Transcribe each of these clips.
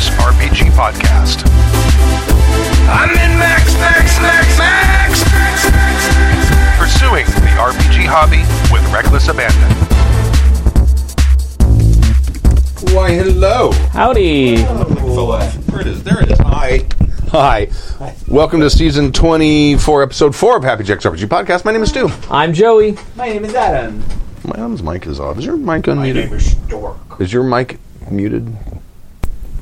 Jack's RPG Podcast. I'm in Max, Max, Max, Max! Pursuing the RPG hobby with reckless abandon. Why, hello. Howdy. There it is. There it is. Hi. Hi. Welcome to season 24, episode 4 of Happy Jack's RPG Podcast. My name is Stu. I'm Joey. My name is Adam. My Adam's mic is off. Is your mic unmuted? My name is Stork. Is your mic muted?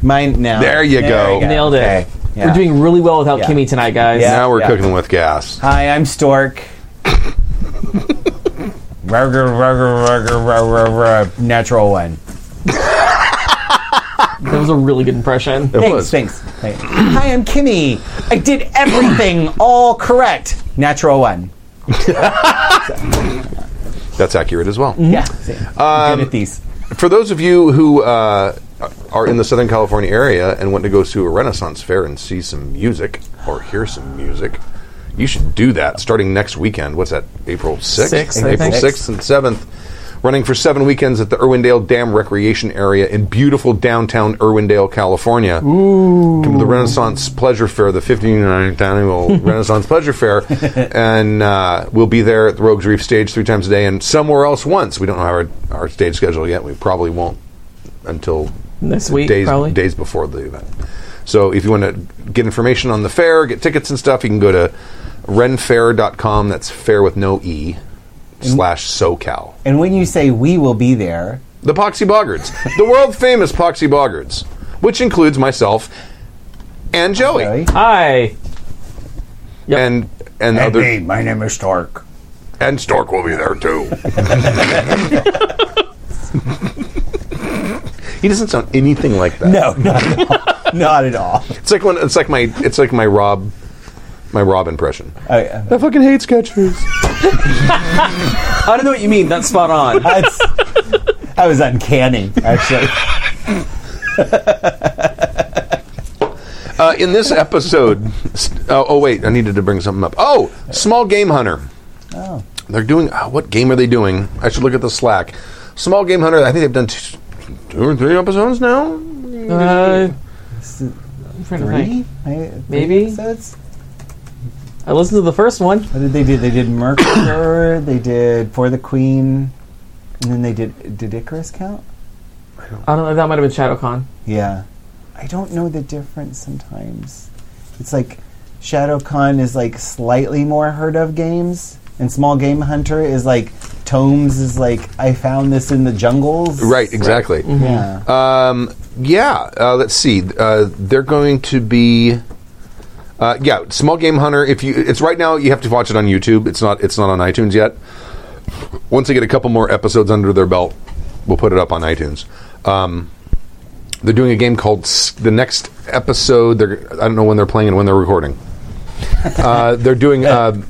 Mine now. There you go. Nailed it. Okay. Yeah. We're doing really well without Yeah. Kimmy tonight, guys. Yeah. now we're cooking with gas. Hi, I'm Stork. Rugger, rugger, rugger, rugger, rugger, natural one. That was a really good impression. It Thanks, was. thanks. thanks. Hi, I'm Kimmy. I did everything all correct. Natural one. That's accurate as well. Yeah. see, I'm good at these. For those of you who uh, are in the Southern California area and want to go to a Renaissance fair and see some music or hear some music, you should do that starting next weekend. What's that? April 6th? Sixth, I April think. 6th and 7th. Running for seven weekends at the Irwindale Dam Recreation Area in beautiful downtown Irwindale, California. Ooh. Come to the Renaissance Pleasure Fair, the 59th annual Renaissance Pleasure Fair. And uh, we'll be there at the Rogues Reef stage three times a day and somewhere else once. We don't know our, our stage schedule yet. We probably won't until This week, days, probably. days before the event. So if you want to get information on the fair, get tickets and stuff, you can go to renfair.com. That's fair with no E slash SoCal. And when you say we will be there, The Poxy Boggards. the world famous Poxy Boggards, which includes myself and Joey. Joey? Hi. Yep. And and other my name is Stork. and Stork will be there too. he doesn't sound anything like that. No, not at all. not at all. It's like when it's like my it's like my Rob my Rob impression. I, uh, I fucking hate sketches. I don't know what you mean. That's spot on. that's, that was uncanny, actually. Uh, in this episode, oh, oh wait, I needed to bring something up. Oh, Small Game Hunter. Oh. They're doing uh, what game are they doing? I should look at the Slack. Small Game Hunter. I think they've done t- two or three episodes now. Uh, I'm to Three? think. I- three Maybe. episodes? I listened to the first one. What did they do? They did Mercury, they did For the Queen, and then they did. Did Icarus count? I don't know. That might have been ShadowCon. Yeah. I don't know the difference sometimes. It's like ShadowCon is like slightly more heard of games, and Small Game Hunter is like Tomes is like I found this in the jungles. Right, exactly. Yeah. Um, yeah, uh, let's see. Uh, they're going to be. Uh, yeah, Small Game Hunter. If you, it's right now. You have to watch it on YouTube. It's not. It's not on iTunes yet. Once they get a couple more episodes under their belt, we'll put it up on iTunes. Um, they're doing a game called S- the next episode. They're. I don't know when they're playing and when they're recording. Uh, they're doing. Uh,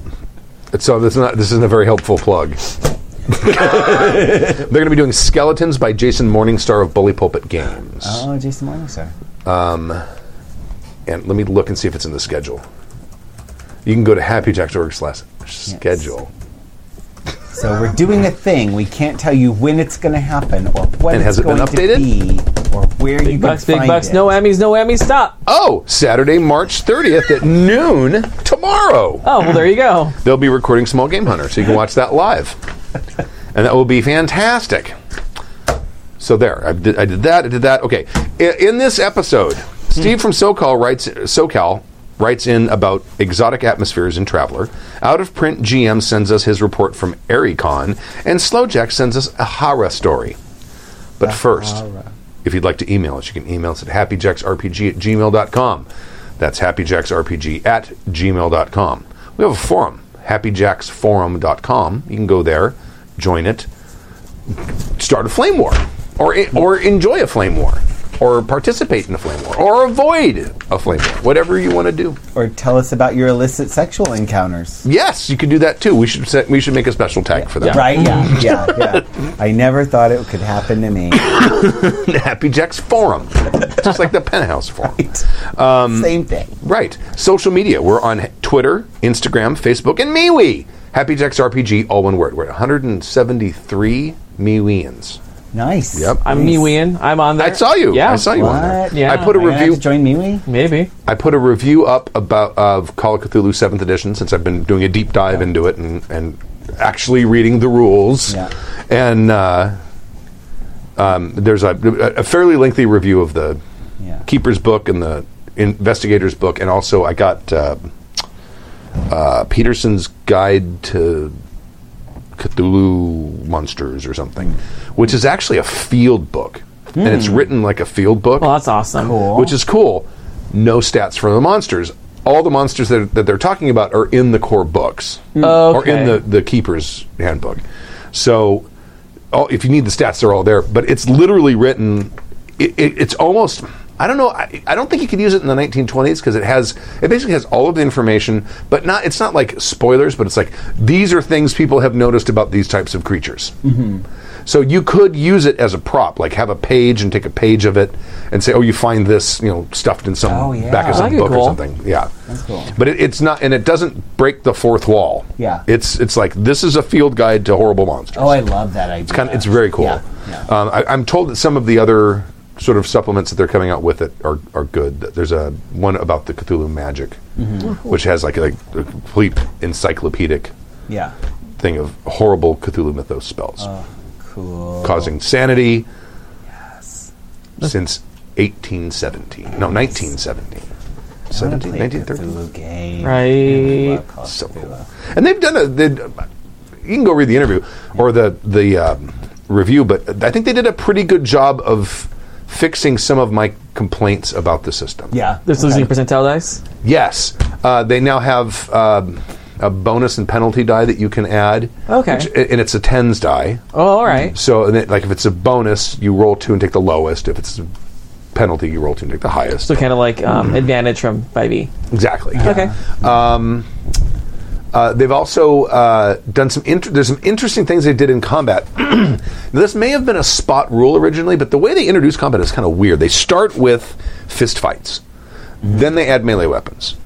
so this is not. This isn't a very helpful plug. they're going to be doing Skeletons by Jason Morningstar of Bully Pulpit Games. Oh, Jason Morningstar. Um, and let me look and see if it's in the schedule. You can go to happyjacks.org slash schedule. So we're doing a thing. We can't tell you when it's going to happen or what And it's has it been going updated? to be or where you Big can bucks, big find bucks. it. No Emmys, no Emmys. Stop. Oh, Saturday, March 30th at noon tomorrow. Oh, well, there you go. They'll be recording Small Game Hunter, so you can watch that live. And that will be fantastic. So there, I did, I did that, I did that. Okay. In, in this episode, Steve from SoCal writes SoCal writes in about exotic atmospheres in Traveller. Out of print GM sends us his report from ArieCon, and Slowjack sends us a Hara story. But first, if you'd like to email us, you can email us at happyjacksrpg at gmail.com. That's happyjacksrpg at gmail.com. We have a forum, happyjacksforum.com. You can go there, join it, start a flame war, or, or enjoy a flame war, or participate in a flame war, or avoid a flame war, whatever you want to do. Or tell us about your illicit sexual encounters. Yes, you could do that too. We should set, we should make a special tag for that. Right? Yeah, yeah, yeah. I never thought it could happen to me. Happy Jack's forum, just like the Penthouse forum. Um, Same thing. Right. Social media. We're on Twitter, Instagram, Facebook, and MeWe. Happy Jack's RPG, all one word. We're at 173 MeWeans. Nice. Yep. I'm Nice. MeWeing. I'm on there. I saw you. Yeah. I saw you on there. Yeah. I put a Am have review. to join MeWe? Maybe. I put a review up about of Call of Cthulhu Seventh Edition since I've been doing a deep dive into it and, and actually reading the rules. Yeah. And uh, um, there's a, a fairly lengthy review of the Yeah. Keeper's book and the Investigator's book, and also I got uh, uh, Petersen's Guide to Cthulhu Monsters or something, which is actually a field book, and it's written like a field book Well, that's awesome. Cool. which is cool. No stats for the monsters. All the monsters that, that they're talking about are in the core books or in the, the keeper's handbook. So, all, if you need the stats, they're all there. But it's literally written. It, it, it's almost. I don't know. I, I don't think you could use it in the 1920s because it has. It basically has all of the information, but not. It's not like spoilers, but it's like these are things people have noticed about these types of creatures. So you could use it as a prop, like have a page and take a page of it and say, "Oh, you find this, you know, stuffed in some Oh, yeah. back of some book or something." Yeah, That's cool. But it, it's not, and it doesn't break the fourth wall. Yeah. it's it's like this is a field guide to horrible monsters. Oh, I love that idea. it's kind of it's very cool. Yeah. yeah. Um, I, I'm told that some of the other sort of supplements that they're coming out with it are, are good. There's a one about the Cthulhu magic, Mm-hmm. which has like a, like a complete encyclopedic yeah. thing of horrible Cthulhu mythos spells Oh, Cool. causing sanity since 1817. No, 1917. 17, 1913. Game. Right. Love Call of So cool. And they've done a. You can go read the interview or the the um, review, but I think they did a pretty good job of fixing some of my complaints about the system. Yeah. they're losing percentile dice. Yes, uh, they now have um, a bonus and penalty die that you can add. Okay. which- and it's a tens die. Oh, all right. So, and then, like, if it's a bonus, you roll two and take the lowest. If it's a penalty, you roll two and take the highest. So kind of like um, advantage from 5e. exactly. Okay. Uh, they've also uh, done some. Inter- there's some interesting things they did in combat. this may have been a spot rule originally, but the way they introduce combat is kind of weird. They start with fist fights, then they add melee weapons,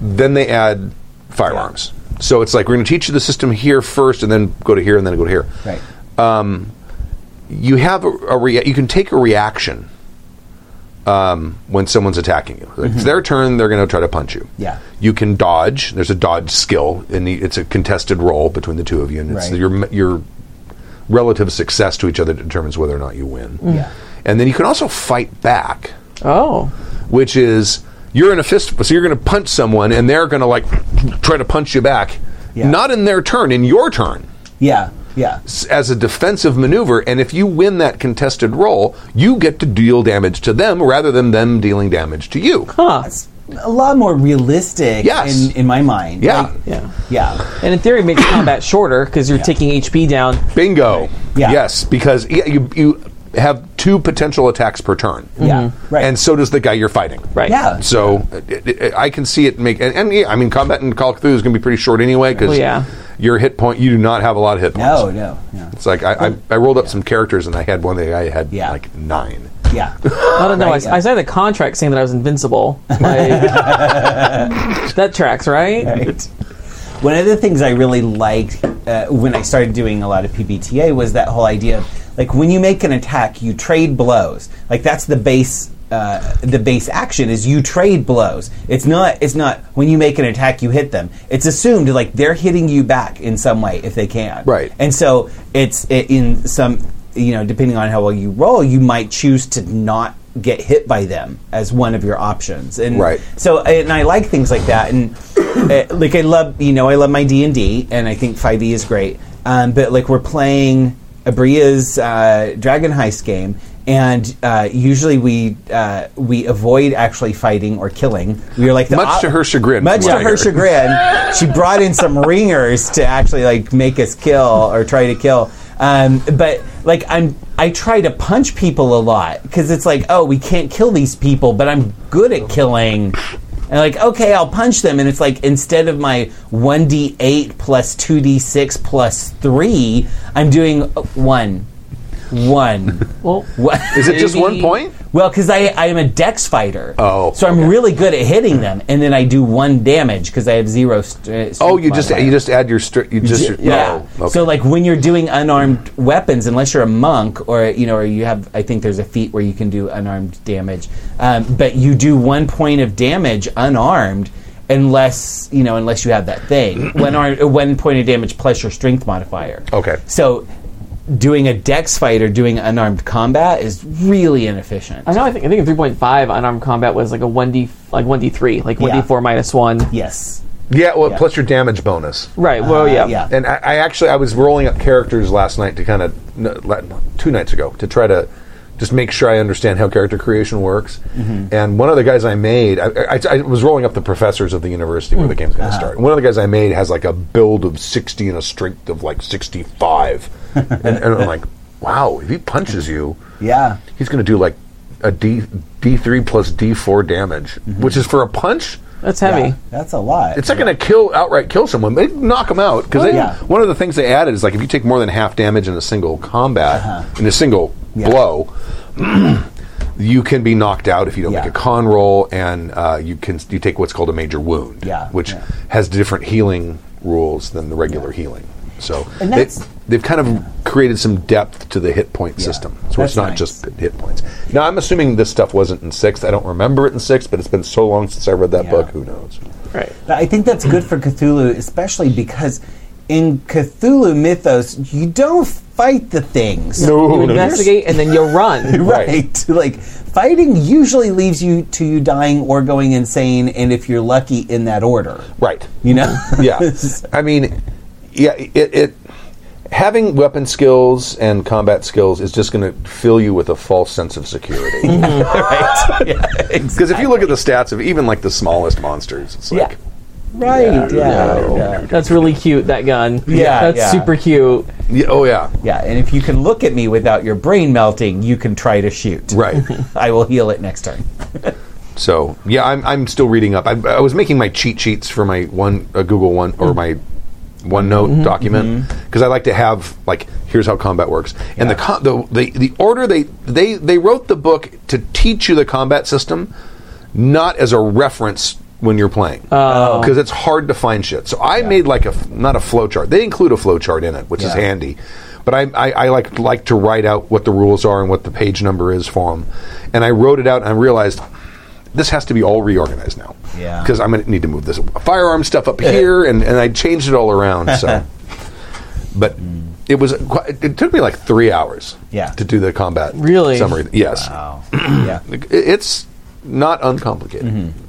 then they add firearms. So it's like we're going to teach you the system here first, and then go to here, and then go to here. Right. you have a, a rea- you can take a reaction um, when someone's attacking you. Like, It's their turn; they're going to try to punch you. Mm-hmm. Yeah. you can dodge. There's a dodge skill, and it's a contested roll between the two of you, and it's Right. your your relative success to each other determines whether or not you win. Yeah. and then you can also fight back, Oh. which is you're in a fist. So you're going to punch someone, and they're going to like try to punch you back. Yeah. Not in their turn, in your turn Yeah. Yeah. s- as a defensive maneuver, and if you win that contested role, you get to deal damage to them rather than them dealing damage to you. Huh. It's a lot more realistic Yes. in, in my mind. Yeah. Like, Yeah. yeah. And in theory, it makes combat shorter because you're taking HP down. Bingo. Yeah. Yes, because yeah, you you have two potential attacks per turn. Yeah. Mm-hmm. Right. And so does the guy you're fighting. Right. Yeah. So it, it, I can see it make, and, and yeah, I mean, combat in Call of Cthulhu is going to be pretty short anyway because Well, yeah. Your hit point, you do not have a lot of hit points. no, no, no. It's like I, I, I rolled up some characters and I had one that I had Yeah. like nine. Yeah. I don't know. Right, I, yeah. I signed a contract saying that I was invincible. Like, that tracks, right? right. One of the things I really liked uh, when I started doing a lot of PBTA was that whole idea of like when you make an attack, you trade blows. Like that's the base. Uh, the base action is you trade blows. It's not. It's not when you make an attack, you hit them. It's assumed like they're hitting you back in some way if they can. Right. And so it's i in some. You know, depending on how well you roll, you might choose to not get hit by them as one of your options. And Right. so and I like things like that, and uh, like I love you know I love my D and D, and I think Five E is great. Um, but like we're playing Abria's uh, Dragon Heist game, and uh, usually we uh, we avoid actually fighting or killing. We are like the Much to her chagrin, Much to her chagrin, she brought in some ringers to actually like make us kill or try to kill. Um, but like I'm, I try to punch people a lot because it's like, oh, we can't kill these people, but I'm good at killing. And like, okay, I'll punch them, and it's like instead of my one d eight plus two d six plus three, I'm doing one. One. Well, What? Is it just one point? Well, because I I am a dex fighter. Oh, so I'm really good at hitting them, and then I do one damage because I have zero. St- uh, Oh, you just you just add your stri- you just yeah. oh, okay. So like when you're doing unarmed weapons, unless you're a monk or you know, or you have, I think there's a feat where you can do unarmed damage, um, but you do one point of damage unarmed. Unless you know, unless you have that thing, one arm, one point of damage plus your strength modifier. Okay. So, doing a dex fight or doing unarmed combat is really inefficient. I know. I think I think in three point five unarmed combat was like a one d like one d three, like one d four minus one. Yes. yeah. Well, Yeah. plus your damage bonus. Right. Well, Uh, yeah. yeah. And I, I actually I was rolling up characters last night to kind of no, two nights ago to try to just make sure I understand how character creation works. Mm-hmm. And one of the guys I made, I, I, I was rolling up the professors of the university where the game's going to mm. start. Uh-huh. And one of the guys I made has like a build of sixty and a strength of like sixty five, and, and I'm like, wow, if he punches you, Yeah. he's going to do like a D D three plus D four damage, mm-hmm. which is for a punch. That's heavy. Yeah, that's a lot. It's not going to kill outright kill someone. Oh, they knock them out because Oh, yeah. one of the things they added is like if you take more than half damage in a single combat uh-huh. in a single Uh-huh. Yeah. blow, you can be knocked out if you don't Yeah. make a con roll, and uh, you can you take what's called a major wound, Yeah, which yeah. has different healing rules than the regular healing. So they, that's- they've kind of created some depth to the hit point system, so that's it's not nice. just hit points. Now I'm assuming this stuff wasn't in sixth. I don't remember it in sixth, but it's been so long since I read that Yeah. book. Who knows? Right. I think that's good for Cthulhu, especially because in Cthulhu mythos, you don't fight the things. No, You investigate and then you run. Right. like fighting usually leaves you to you dying or going insane, and if you're lucky, in that order. Right. You know. yeah. I mean, yeah, it, it having weapon skills and combat skills is just going to fill you with a false sense of security. right. Yeah. Because if you look at the stats of even like the smallest monsters, it's like Yeah. Right. Yeah. No. Yeah. That's really cute. That gun. Yeah, That's yeah. super cute. yeah, oh yeah, Yeah, and if you can look at me without your brain melting, you can try to shoot. right. I will heal it next turn. so yeah, I'm I'm still reading up. I, I was making my cheat sheets for my one uh, Google one or mm-hmm. my OneNote mm-hmm, document mm-hmm. because I like to have like here's how combat works and the, com- the the the order they they they wrote the book to teach you the combat system, not as a reference when you're playing because it's hard to find shit. So I made like a not a flow chart. They include a flow chart in it, which is handy. But I, I, I like like to write out what the rules are and what the page number is for them, and I wrote it out and I realized this has to be all reorganized now. Yeah. Because I'm going to need to move this firearm stuff up here, and, and I changed it all around. So, but it was it took me like three hours. Yeah. To do the combat Really? summary. Yes. Wow. yeah. It- It's not uncomplicated. Mm-hmm.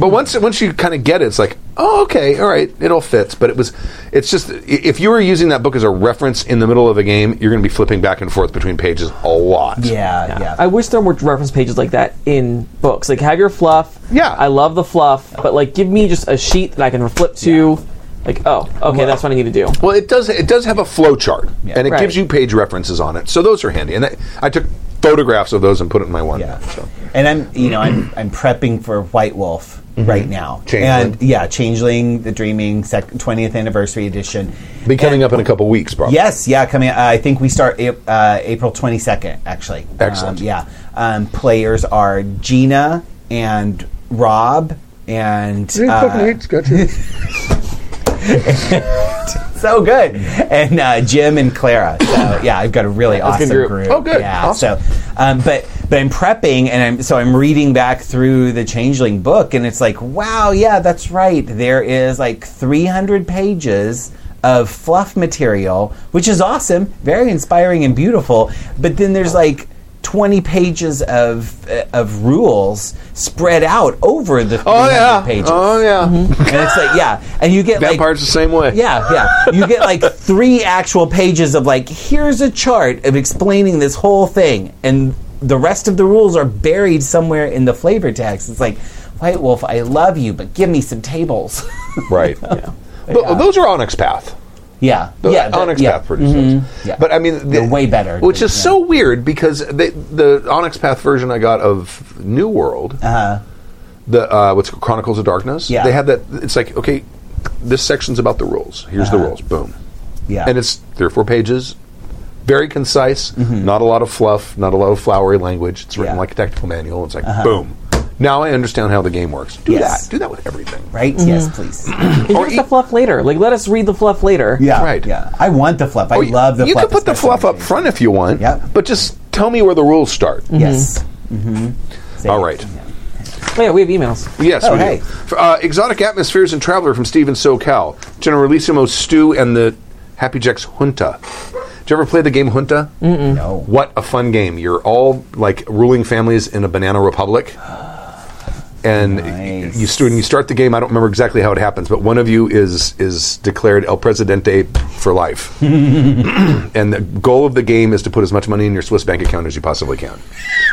But once once you kind of get it, it's like, oh, okay, all right, it all fits. But it was, it's just if you were using that book as a reference in the middle of a game, you're going to be flipping back and forth between pages a lot. Yeah. Yeah. I wish there were reference pages like that in books. Like have your fluff. Yeah. I love the fluff, but like give me just a sheet that I can flip to. Like oh, okay, that's what I need to do. Well, it does. It does have a flow chart, and it Right. gives you page references on it. So those are handy. And that, I took photographs of those and put it in my one. Yeah. So. And I'm, you know, I'm, I'm prepping for White Wolf right now. Changeling. And yeah, Changeling, the Dreaming sec- 20th anniversary edition. Be coming And- up in a couple weeks, probably. Yes, yeah, coming. Uh, I think we start A- uh, April 22nd, actually. Excellent. Um, yeah. Um, players are Gina and Rob and. Uh, so good. And uh, Jim and Clara. So yeah, I've got a really awesome group. group. Oh, good. Yeah. Awesome. So, um, but but I'm prepping, and I'm so I'm reading back through the Changeling book, and it's like, wow, yeah, that's right. There is like 300 pages of fluff material, which is awesome, very inspiring and beautiful. But then there's like 20 pages of uh, of rules spread out over the 300 Oh yeah. pages. Oh yeah. And it's like, yeah, and you get like Vampires the same way. yeah, yeah. You get like three actual pages of like, here's a chart of explaining this whole thing, and the rest of the rules are buried somewhere in the flavor text. It's like, White Wolf, I love you, but give me some tables. Right. yeah. But those are Onyx Path. yeah, The yeah. the- Onyx yeah. Path producers. Yeah. But I mean, They're way better Which is so weird because they, the Onyx Path version I got of New World, uh-huh. the uh, what's called, Chronicles of Darkness. Yeah. They had that. It's like okay, this section's about the rules. Here's the Uh-huh. rules. Boom. yeah. And it's three or four pages, very concise, mm-hmm. not a lot of fluff, not a lot of flowery language. It's written Yeah. like a technical manual. It's like uh-huh. boom. Now I understand how the game works. Do Yes. that. Do that with everything. Right? Mm-hmm. Yes, please. And Or here's e- the fluff later. Like, let us read the fluff later. Yeah. Right. Yeah. I want the fluff. I Or love the You fluff. You can put the fluff up front if you want. Yep. But just tell me where the rules start. Yes. Mm-hmm. All right. Oh, yeah, we have emails. Yes, Oh, we hey. do. Uh, Exotic Atmospheres and Traveller from Steven SoCal. Generalissimo Stu and the Happy Jacks Junta. Did you ever play the game Junta? No. What a fun game. You're all like ruling families in a banana republic. And Nice. you, st- you start the game, I don't remember exactly how it happens, but one of you is is declared El Presidente for life. and the goal of the game is to put as much money in your Swiss bank account as you possibly can.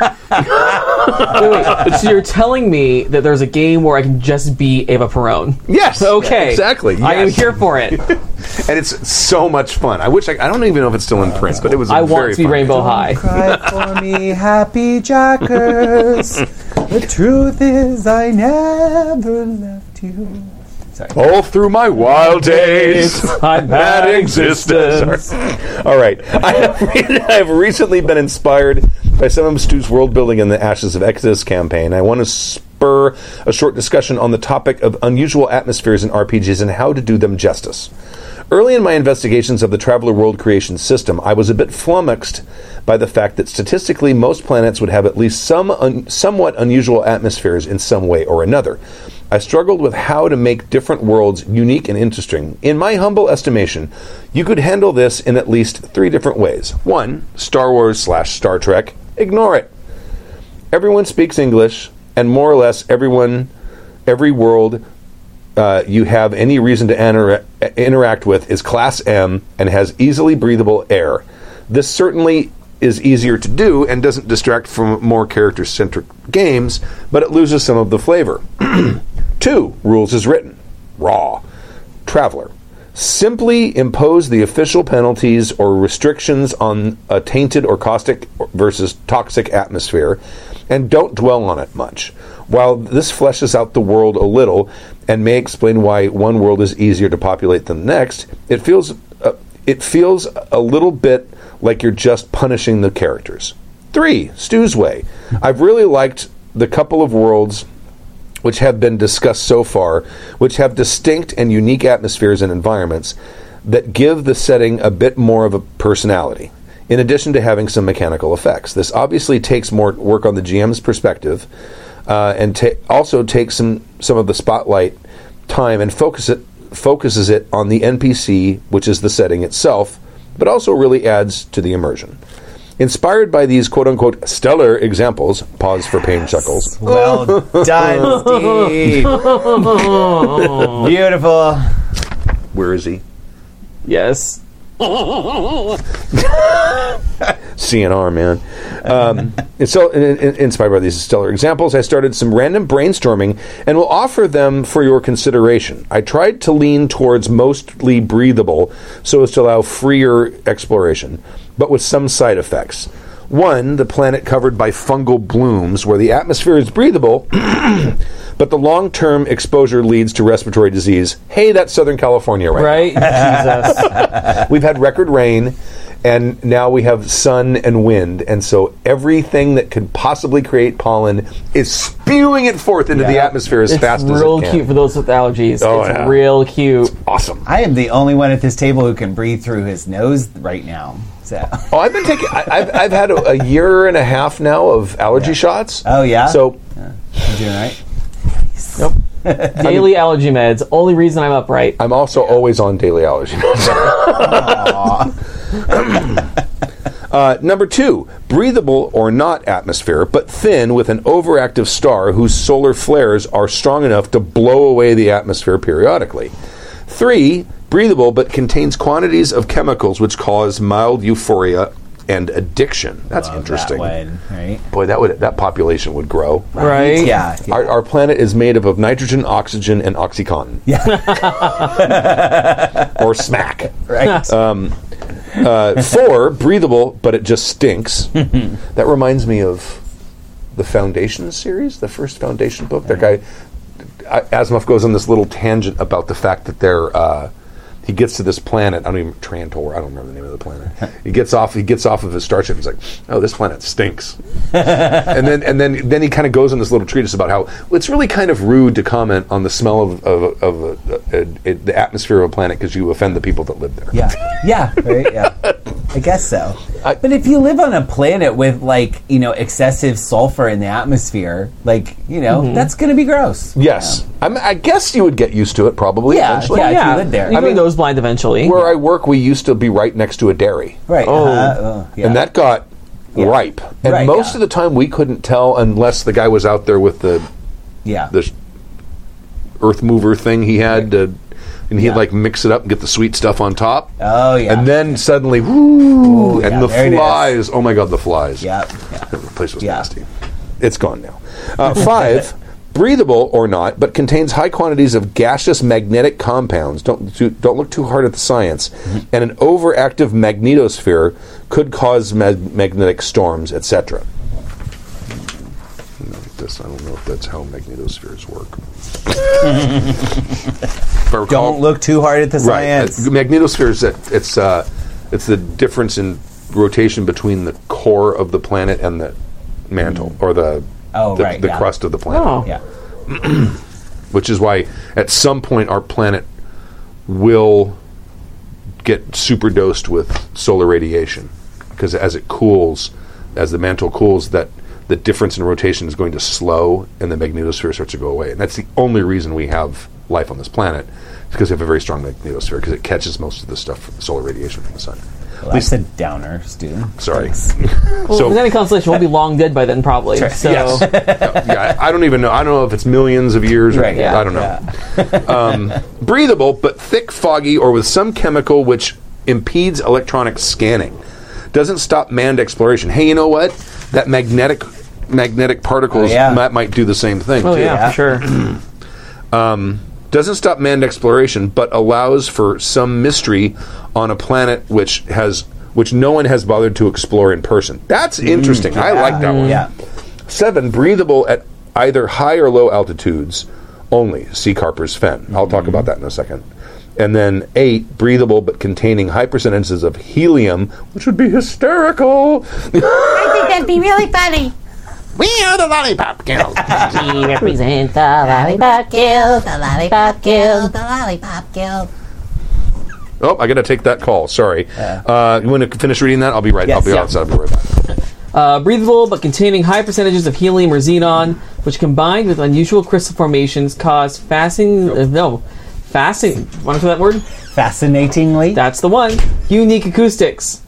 Wait, wait. so you're telling me that there's a game where I can just be Ava Perón? Yes. Okay. Exactly. I am yes. here for it. and it's so much fun. I wish I, I don't even know if it's still in print, but it was. a I very want to be fun Rainbow game. High. Cry for me, happy jackers. the truth is, I never left you. Sorry. All through my wild days, I've had existence. All right, I have, re- I have recently been inspired by some of Stu's world building in the Ashes of Exodus campaign. I want to spur a short discussion on the topic of unusual atmospheres in RPGs and how to do them justice. Early in my investigations of the Traveller World Creation System, I was a bit flummoxed by the fact that statistically most planets would have at least some un- somewhat unusual atmospheres in some way or another. I struggled with how to make different worlds unique and interesting. In my humble estimation, you could handle this in at least three different ways. One, Star Wars slash Star Trek. Ignore it everyone speaks English, and more or less everyone, every world uh, you have any reason to inter- interact with is Class M and has easily breathable air. This certainly is easier to do and doesn't distract from more character centric games, but it loses some of the flavor. Two, rules is written. Raw. Traveller. Simply impose the official penalties or restrictions on a tainted or caustic versus toxic atmosphere and don't dwell on it much. While this fleshes out the world a little and may explain why one world is easier to populate than the next, it feels uh, it feels a little bit like you're just punishing the characters. 3. Stu's Way. I've really liked the couple of worlds which have been discussed so far, which have distinct and unique atmospheres and environments that give the setting a bit more of a personality, in addition to having some mechanical effects. This obviously takes more work on the GM's perspective, uh, and ta- also takes some some of the spotlight time and focus it focuses it on the NPC, which is the setting itself, but also really adds to the immersion. Inspired by these quote unquote stellar examples, pause for pain chuckles. Well done, Steve. Beautiful. Where is he? Yes. CNR, man. Um, and so, in, in- inspired by these stellar examples, I started some random brainstorming and will offer them for your consideration. I tried to lean towards mostly breathable so as to allow freer exploration, but with some side effects. One, the planet covered by fungal blooms, where the atmosphere is breathable, but the long term exposure leads to respiratory disease. Hey, that's Southern California, right? Right? Jesus. We've had record rain, and now we have sun and wind, and so everything that could possibly create pollen is spewing it forth into the atmosphere as It's fast as it can. Real cute for those with allergies. Oh, it's yeah. real cute. awesome. I am the only one at this table who can breathe through his nose right now. So. Oh, I've been taking. I, I've I've had a, a year and a half now of allergy shots. Oh, yeah? So You doing all right? Nope. Daily allergy meds. Only reason I'm upright. I'm also always on daily allergy meds. Uh, number two, breathable or not atmosphere, but thin with an overactive star whose solar flares are strong enough to blow away the atmosphere periodically. Three, breathable but contains quantities of chemicals which cause mild euphoria and addiction. That's Love interesting. That one, right? Boy, that would that population would grow. Right? Yeah. yeah. Our, our planet is made up of nitrogen, oxygen, and oxycontin. Yeah. or smack. right. Uh, four, breathable, but it just stinks. that reminds me of the Foundation series, the first Foundation book. That guy, Asimov goes on this little tangent about the fact that they're. Uh, he gets to this planet. I don't even Trantor. I don't remember the name of the planet. he gets off. He gets off of his starship. He's like, "Oh, this planet stinks." and then and then then he kind of goes on this little treatise about how it's really kind of rude to comment on the smell of of, of uh, uh, uh, the atmosphere of a planet because you offend the people that live there. Yeah, yeah, right, yeah. I guess so. but if you live on a planet with like you know excessive sulfur in the atmosphere, like you know that's going to be gross. Yes, I, mean, I guess you would get used to it probably Yeah, eventually. yeah. If you lived there. I mean- nose blind eventually. Where I work, we used to be right next to a dairy. Right. Oh. uh-huh, uh, yeah. and that got ripe. And Right, most yeah. of the time, we couldn't tell unless the guy was out there with the yeah. the earth mover thing he had, to, and he'd Yeah. like mix it up and get the sweet stuff on top. oh yeah. And then suddenly, whoo, Ooh, and yeah, the there it is. flies. Oh my God, the flies. yeah, yeah. The place was Yeah. nasty. It's gone now. Uh, five, breathable or not, but contains high quantities of gaseous magnetic compounds. Don't don't look too hard at the science. Mm-hmm. And an overactive magnetosphere could cause mag- magnetic storms, etc. This I don't know if that's how magnetospheres work. Recall- Don't look too hard at the Right. science. Uh, magnetosphere is it's uh, it's the difference in rotation between the core of the planet and the mantle or the Oh, the, right, the yeah. crust of the planet. Oh. yeah. Which is why at some point our planet will get super dosed with solar radiation because as it cools, as the mantle cools, that the difference in rotation is going to slow and the magnetosphere starts to go away. And that's the only reason we have life on this planet because we have a very strong magnetosphere because it catches most of the stuff solar radiation from the sun. Well, that's a downer, Stu. Sorry. well, so- if any consolation, we'll be long dead by then, probably. Sure. So, Yes. yeah, I I don't even know. I don't know if it's millions of years or Right, yeah, I don't know. Um, breathable but thick, foggy, or with some chemical which impedes electronic scanning. Doesn't stop manned exploration. Hey, you know what? That magnetic magnetic particles Oh, yeah. might, might do the same thing. oh too. yeah, Yeah. for sure. Um, Doesn't stop manned exploration, but allows for some mystery on a planet which has which no one has bothered to explore in person. That's mm, interesting. I like that one. Yeah. Seven, breathable at either high or low altitudes only. See Carper's Fen. I'll talk mm-hmm. about that in a second. And then eight, breathable but containing high percentages of helium, which would be hysterical. I think that'd be really funny. we are the lollipop girls. We represent the lollipop guild, the lollipop guild, the lollipop guild. oh, I got to take that call. Sorry. Uh, you want to finish reading that? I'll be right. I'll be Yeah. outside. I'll be right back. Uh, breathable, but containing high percentages of helium or xenon, which combined with unusual crystal formations cause fascinating. Uh, no, fascinating. Want to say that word? Fascinatingly. That's the one. Unique acoustics.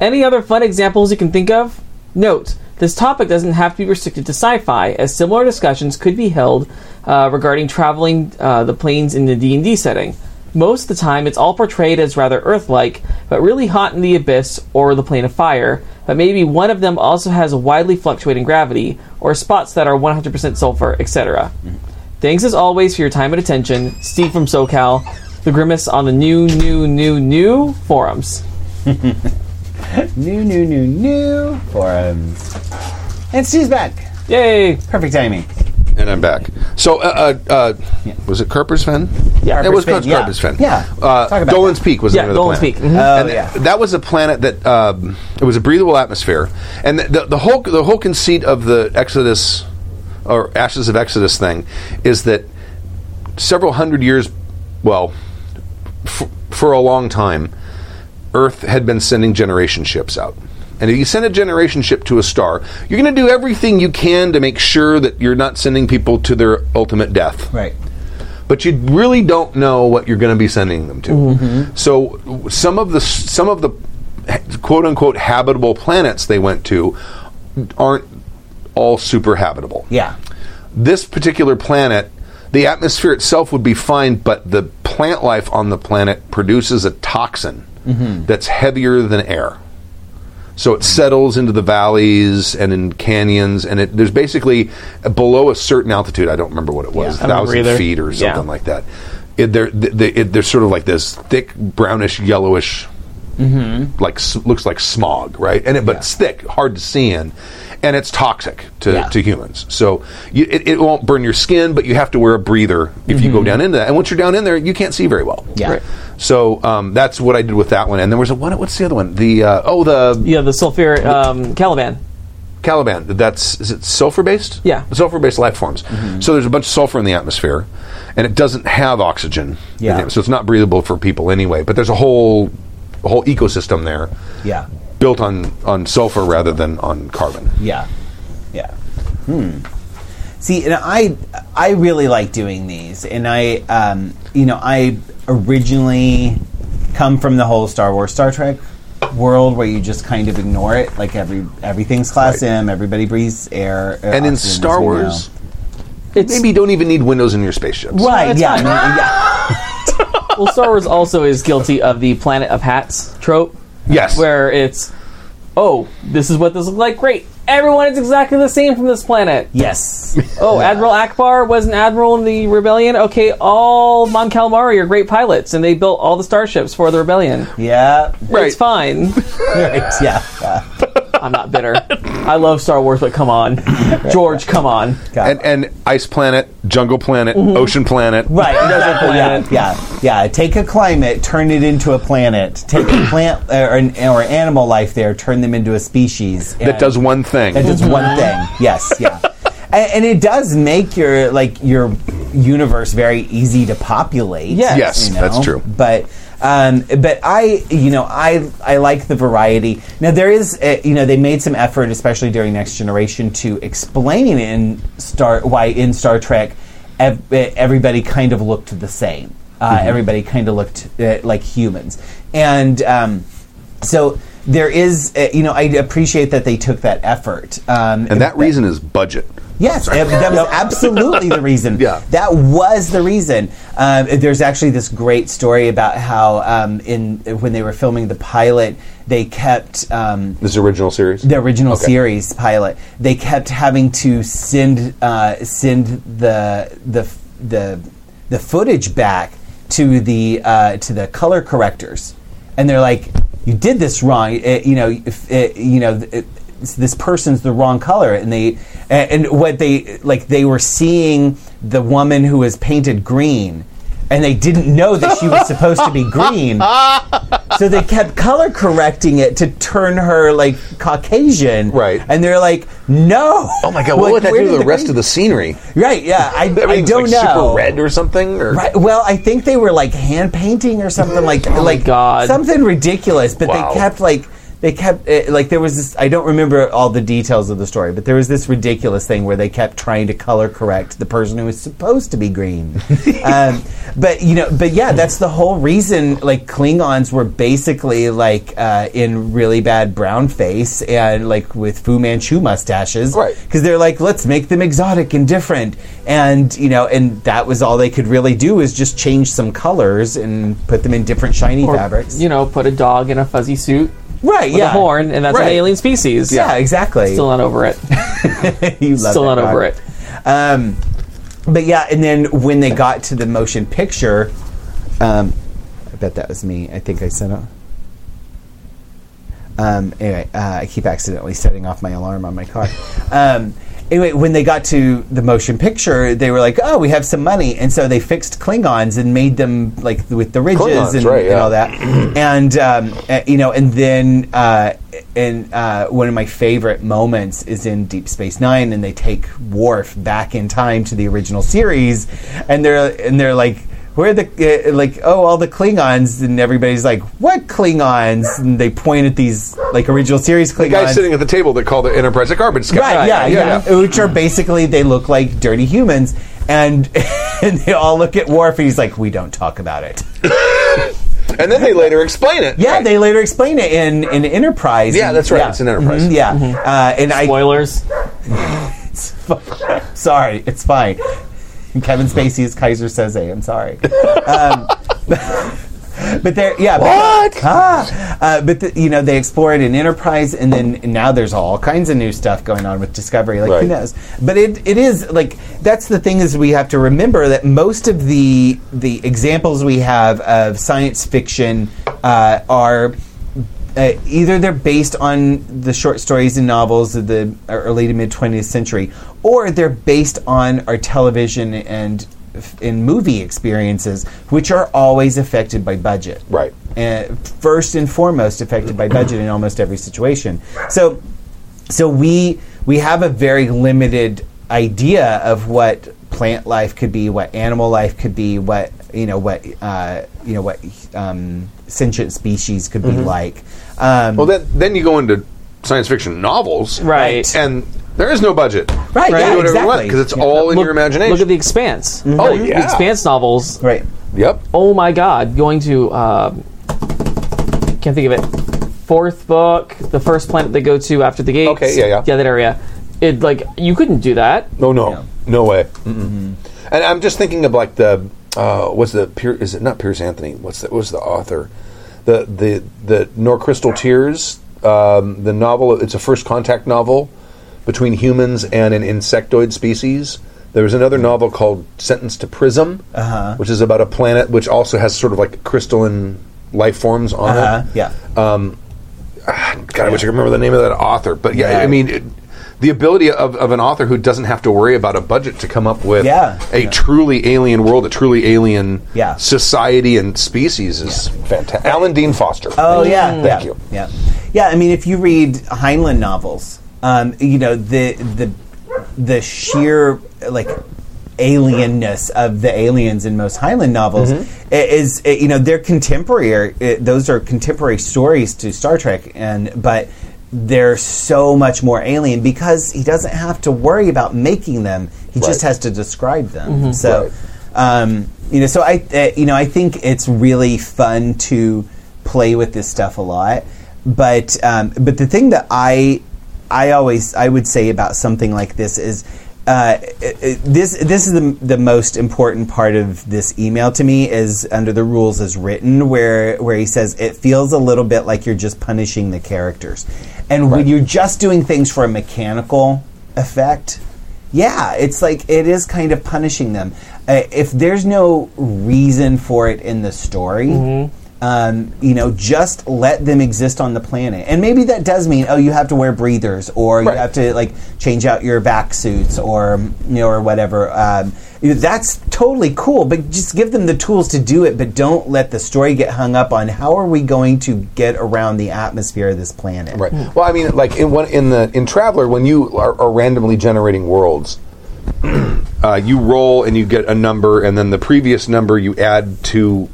Any other fun examples you can think of? Note: This topic doesn't have to be restricted to sci-fi, as similar discussions could be held uh, regarding traveling uh, the planes in the D and D setting. Most of the time, it's all portrayed as rather Earth-like, but really hot in the abyss or the plane of fire. But maybe one of them also has a widely fluctuating gravity, or spots that are 100% sulfur, etc. Thanks as always for your time and attention. Steve from SoCal, the Grimace on the new, new, new, new forums. New, new, new, new forums. And Stu's back. Yay! Perfect timing. And I'm back. So, uh, uh, uh, was it Carper's Fen? Yeah, it was Fen, called yeah. Carper's Fen. Yeah. Uh, Talk about Dolan's Peak was the Yeah, name the Dolan's planet. Peak. Mhm. Oh, and yeah. that was a planet that um, it was a breathable atmosphere, and the, the, the whole the whole conceit of the Exodus or Ashes of Exodus thing is that several hundred years, well, f- for a long time, Earth had been sending generation ships out. And if you send a generation ship to a star, you're going to do everything you can to make sure that you're not sending people to their ultimate death Right. but you really don't know what you're going to be sending them to. Mm-hmm. So some of the some of the quote unquote habitable planets they went to aren't all super habitable. Yeah. This particular planet, the atmosphere itself would be fine, but the plant life on the planet produces a toxin that's heavier than air. So it settles into the valleys and in canyons, and it, there's basically below a certain altitude. I don't remember what it was, don't thousand feet or Yeah. something like that. It, they're they, it, they're sort of like this thick brownish yellowish, like looks like smog, right? And it, but it's thick, hard to see in, and it's toxic to, Yeah. to humans. So you, it, it won't burn your skin, but you have to wear a breather if you go down into that. And once you're down in there, you can't see very well. Yeah. Right. So um, that's what I did with that one. And there was a one. What's the other one? The uh, oh the Yeah, the sulfur um, Caliban. Caliban. That's is it sulfur based? Yeah. sulfur based life forms. So there's a bunch of sulfur in the atmosphere, and it doesn't have oxygen. Yeah. in it, So it's not breathable for people anyway. But there's a whole a whole ecosystem there Yeah. Built on on sulfur rather than on carbon. Yeah, yeah. Hmm. See, and I I really like doing these, and I um, you know I originally come from the whole Star Wars Star Trek world where you just kind of ignore it, like every everything's class Right. M, everybody breathes air, uh, And in Star we Wars, It's maybe you don't even need windows in your spaceships. know. right? Yeah, I mean, yeah. well, Star Wars also is guilty of the Planet of Hats trope, Yes. where it's, oh, this is what this looks like. Great, everyone is exactly the same from this planet. Yes. Oh, Admiral Ackbar was an admiral in the rebellion. Okay, all Mon Calamari are great pilots, and they built all the starships for the rebellion. Yeah. Right. It's fine. Right. Yeah. yeah. I'm not bitter. I love Star Wars, but come on, George, come on. And, and ice planet, jungle planet, ocean planet. Right, exactly. planet. Yeah, yeah, yeah. Take a climate, turn it into a planet. Take a plant uh, or, an, or animal life there, turn them into a species. That does one thing. That does one thing. Yes, yeah. And, and it does make your like your universe very easy to populate. Yes. Yes, you know? that's true. But um, but I you know I I like the variety. Now there is uh, you know they made some effort, especially during Next Generation, to explain in Star why in Star Trek ev- everybody kind of looked the same. Uh, Mm-hmm. Everybody kind of looked uh, like humans, and. Um, so there is, uh, you know, I appreciate that they took that effort. Um, and that reason is budget. Yes, that, that was absolutely the reason. Yeah. that was the reason. Um, there's actually this great story about how um, in when they were filming the pilot, they kept um, This original series. the original Okay. series pilot. They kept having to send uh, send the the the the footage back to the uh, to the color correctors, and they're like, "You did this wrong. It- you know, if, it, you know." It, eh, this person's the wrong color and they and, and what they like they were seeing the woman who was painted green and they didn't know that she was supposed to be green so they kept color correcting it to turn her like Caucasian. Right. And they're like, no. Oh my god! What Like, would that do to did the rest green- of the scenery? Right. Yeah. I, I, don't like know. Super red or something? Or Right. Well, I think they were like hand painting or something like oh like God. something ridiculous. But Wow. they kept like they kept uh, like there was this. I don't remember all the details of the story, but there was this ridiculous thing where they kept trying to color correct the person who was supposed to be green. um, but you know, but yeah, that's the whole reason. Like Klingons were basically like uh, in really bad brown face and like with Fu Manchu mustaches, Right. Because they're like, let's make them exotic and different, and you know, and that was all they could really do is just change some colors and put them in different shiny Or, fabrics. You know, put a dog in a fuzzy suit right? with yeah. a horn, and that's Right. an alien species. Yeah, exactly. Still not over it. you love Still not over it. Um, but yeah, and then when they got to the motion picture, um, I bet that was me. I think I sent it. Um, anyway, uh, I keep accidentally setting off my alarm on my car. Um, anyway, when they got to the motion picture, they were like, "Oh, we have some money," and so they fixed Klingons and made them like with the ridges Klingons, and, right, and all that. and um, uh, you know, and then uh, and uh, one of my favorite moments is in Deep Space Nine, and they take Worf back in time to the original series, and they're and they're like. Where are the uh, like oh all the Klingons and everybody's like what Klingons and they point at these like original series Klingons the guy sitting at the table that called the Enterprise a carbon scout. Right, yeah, yeah, Which are basically they look like dirty humans, and and they all look at Worf, and he's like, "We don't talk about it." And then they later explain it. Yeah, Right. they later explain it in in Enterprise. Yeah, that's right, Yeah. it's in Enterprise. Mhm, yeah, uh, and I Spoilers. sorry, it's fine. Kevin Spacey is Keyser Söze. I'm sorry. Um, but there, yeah. But, ah, uh, but the, you know, they explore it in Enterprise, and then now there's all kinds of new stuff going on with Discovery. Like who knows? But it, it is like that's the thing is we have to remember that most of the the examples we have of science fiction uh, are uh, either they're based on the short stories and novels of the early to mid 20th century, or they're based on our television and in movie experiences, which are always affected by budget. Right. And first and foremost, affected by budget in almost every situation. So, so we we have a very limited idea of what plant life could be, what animal life could be, what you know, what uh, you know, what um, sentient species could be like. Um, Well, then then you go into science fiction novels, Right. And there is no budget. right? You Yeah, do whatever exactly. because it's Yeah. all in Look- your imagination. Look at the Expanse. Oh, The yeah. Expanse novels. right. yep. Oh my God! Going to um, can't think of it. Fourth book, the first planet they go to after the gates. Okay, yeah, yeah. yeah, that area. It like you couldn't do that. No, no, Yeah. no way. Mm-mm. And I'm just thinking of like the uh, what's the Pier, is it not Piers Anthony? What's the what's the author? The the the Nor Crystal Tears, um, the novel. It's a first contact novel between humans and an insectoid species. There was another novel called Sentenced to Prism, Uh-huh. which is about a planet which also has sort of like crystalline life forms on Uh-huh. it. Yeah. God, I wish I could remember the name of that author. But yeah, Yeah. I mean, it, the ability of, of an author who doesn't have to worry about a budget to come up with Yeah. a Yeah. truly alien world, a truly alien Yeah. society and species is fantastic. Alan Dean Foster. Oh yeah, Thank yeah, you. Yeah, yeah. I mean, if you read Heinlein novels, um, you know the the the sheer like alienness of the aliens in most Heinlein novels Mm-hmm. is, you know they're contemporary. those are contemporary stories to Star Trek, and but they're so much more alien because he doesn't have to worry about making them. He just has to describe them. So. Right. Um, you know, so I, uh, you know, I think it's really fun to play with this stuff a lot. But, um, but the thing that I, I always, I would say about something like this is, uh, this, this is the, the most important part of this email to me is under the rules as written, where, where he says it feels a little bit like you're just punishing the characters, and when you're just doing things for a mechanical effect, yeah, it's like it is kind of punishing them. Uh, if there's no reason for it in the story, um, you know, just let them exist on the planet. And maybe that does mean, oh, you have to wear breathers, or Right. you have to like change out your vac suits, or you know, or whatever. Um, you know, that's totally cool, but just give them the tools to do it. But don't let the story get hung up on how are we going to get around the atmosphere of this planet. Right. Well, I mean, like in one in the in Traveller, when you are, are randomly generating worlds, uh, you roll and you get a number, and then the previous number you add to.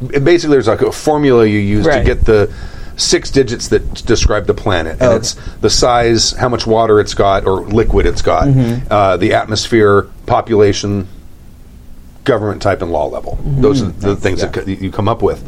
Basically, there's like a formula you use to get the six digits that describe the planet, and it's the size, how much water it's got or liquid it's got, uh, the atmosphere, population, government type and law level. Those are the things that c- you come up with.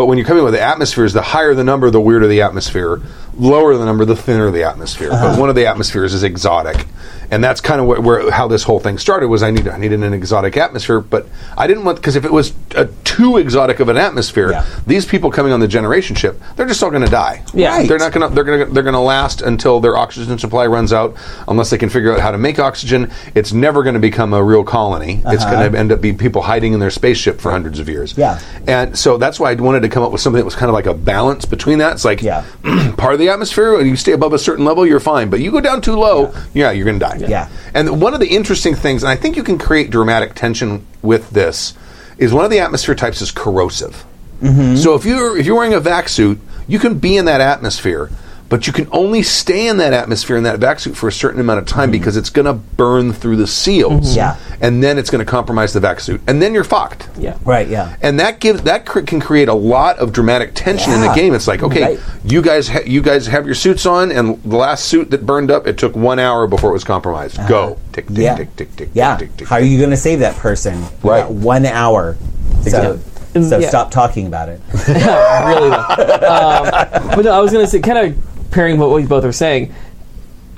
But when you come in with the atmospheres, the higher the number, the weirder the atmosphere. Lower the number, the thinner the atmosphere. But uh-huh. one of the atmospheres is exotic, and that's kind of where, where how this whole thing started. Was I needed I needed an exotic atmosphere, but I didn't want because if it was a too exotic of an atmosphere, Yeah. these people coming on the generation ship, they're just all going to die. Yeah. Right. they're not going to they're going to they're going to last until their oxygen supply runs out, unless they can figure out how to make oxygen. It's never going to become a real colony. It's uh-huh. going to end up being people hiding in their spaceship for hundreds of years. Yeah. and so that's why I wanted to come up with something that was kind of like a balance between that. It's like Yeah. part of the atmosphere, and you stay above a certain level, you're fine. But you go down too low, yeah, you're going to die. Yeah. And one of the interesting things, and I think you can create dramatic tension with this, is one of the atmosphere types is corrosive. Mm-hmm. So if you're if you're wearing a vac suit, you can be in that atmosphere, but you can only stay in that atmosphere in that vac suit for a certain amount of time because it's going to burn through the seals. Yeah. and then it's going to compromise the vac suit, and then you're fucked. Yeah. Right. Yeah. And that gives that cr- can create a lot of dramatic tension in the game. It's like, okay, Right. you guys ha- you guys have your suits on, and the last suit that burned up, it took one hour before it was compromised. Go tick tick Uh-huh. yeah. tick tick tick Yeah. tick tick. How are you going to save that person? Right. got one hour. So, so yeah. stop talking about it. really though. Um, but no, I was going to say, kind of pairing what we both are saying.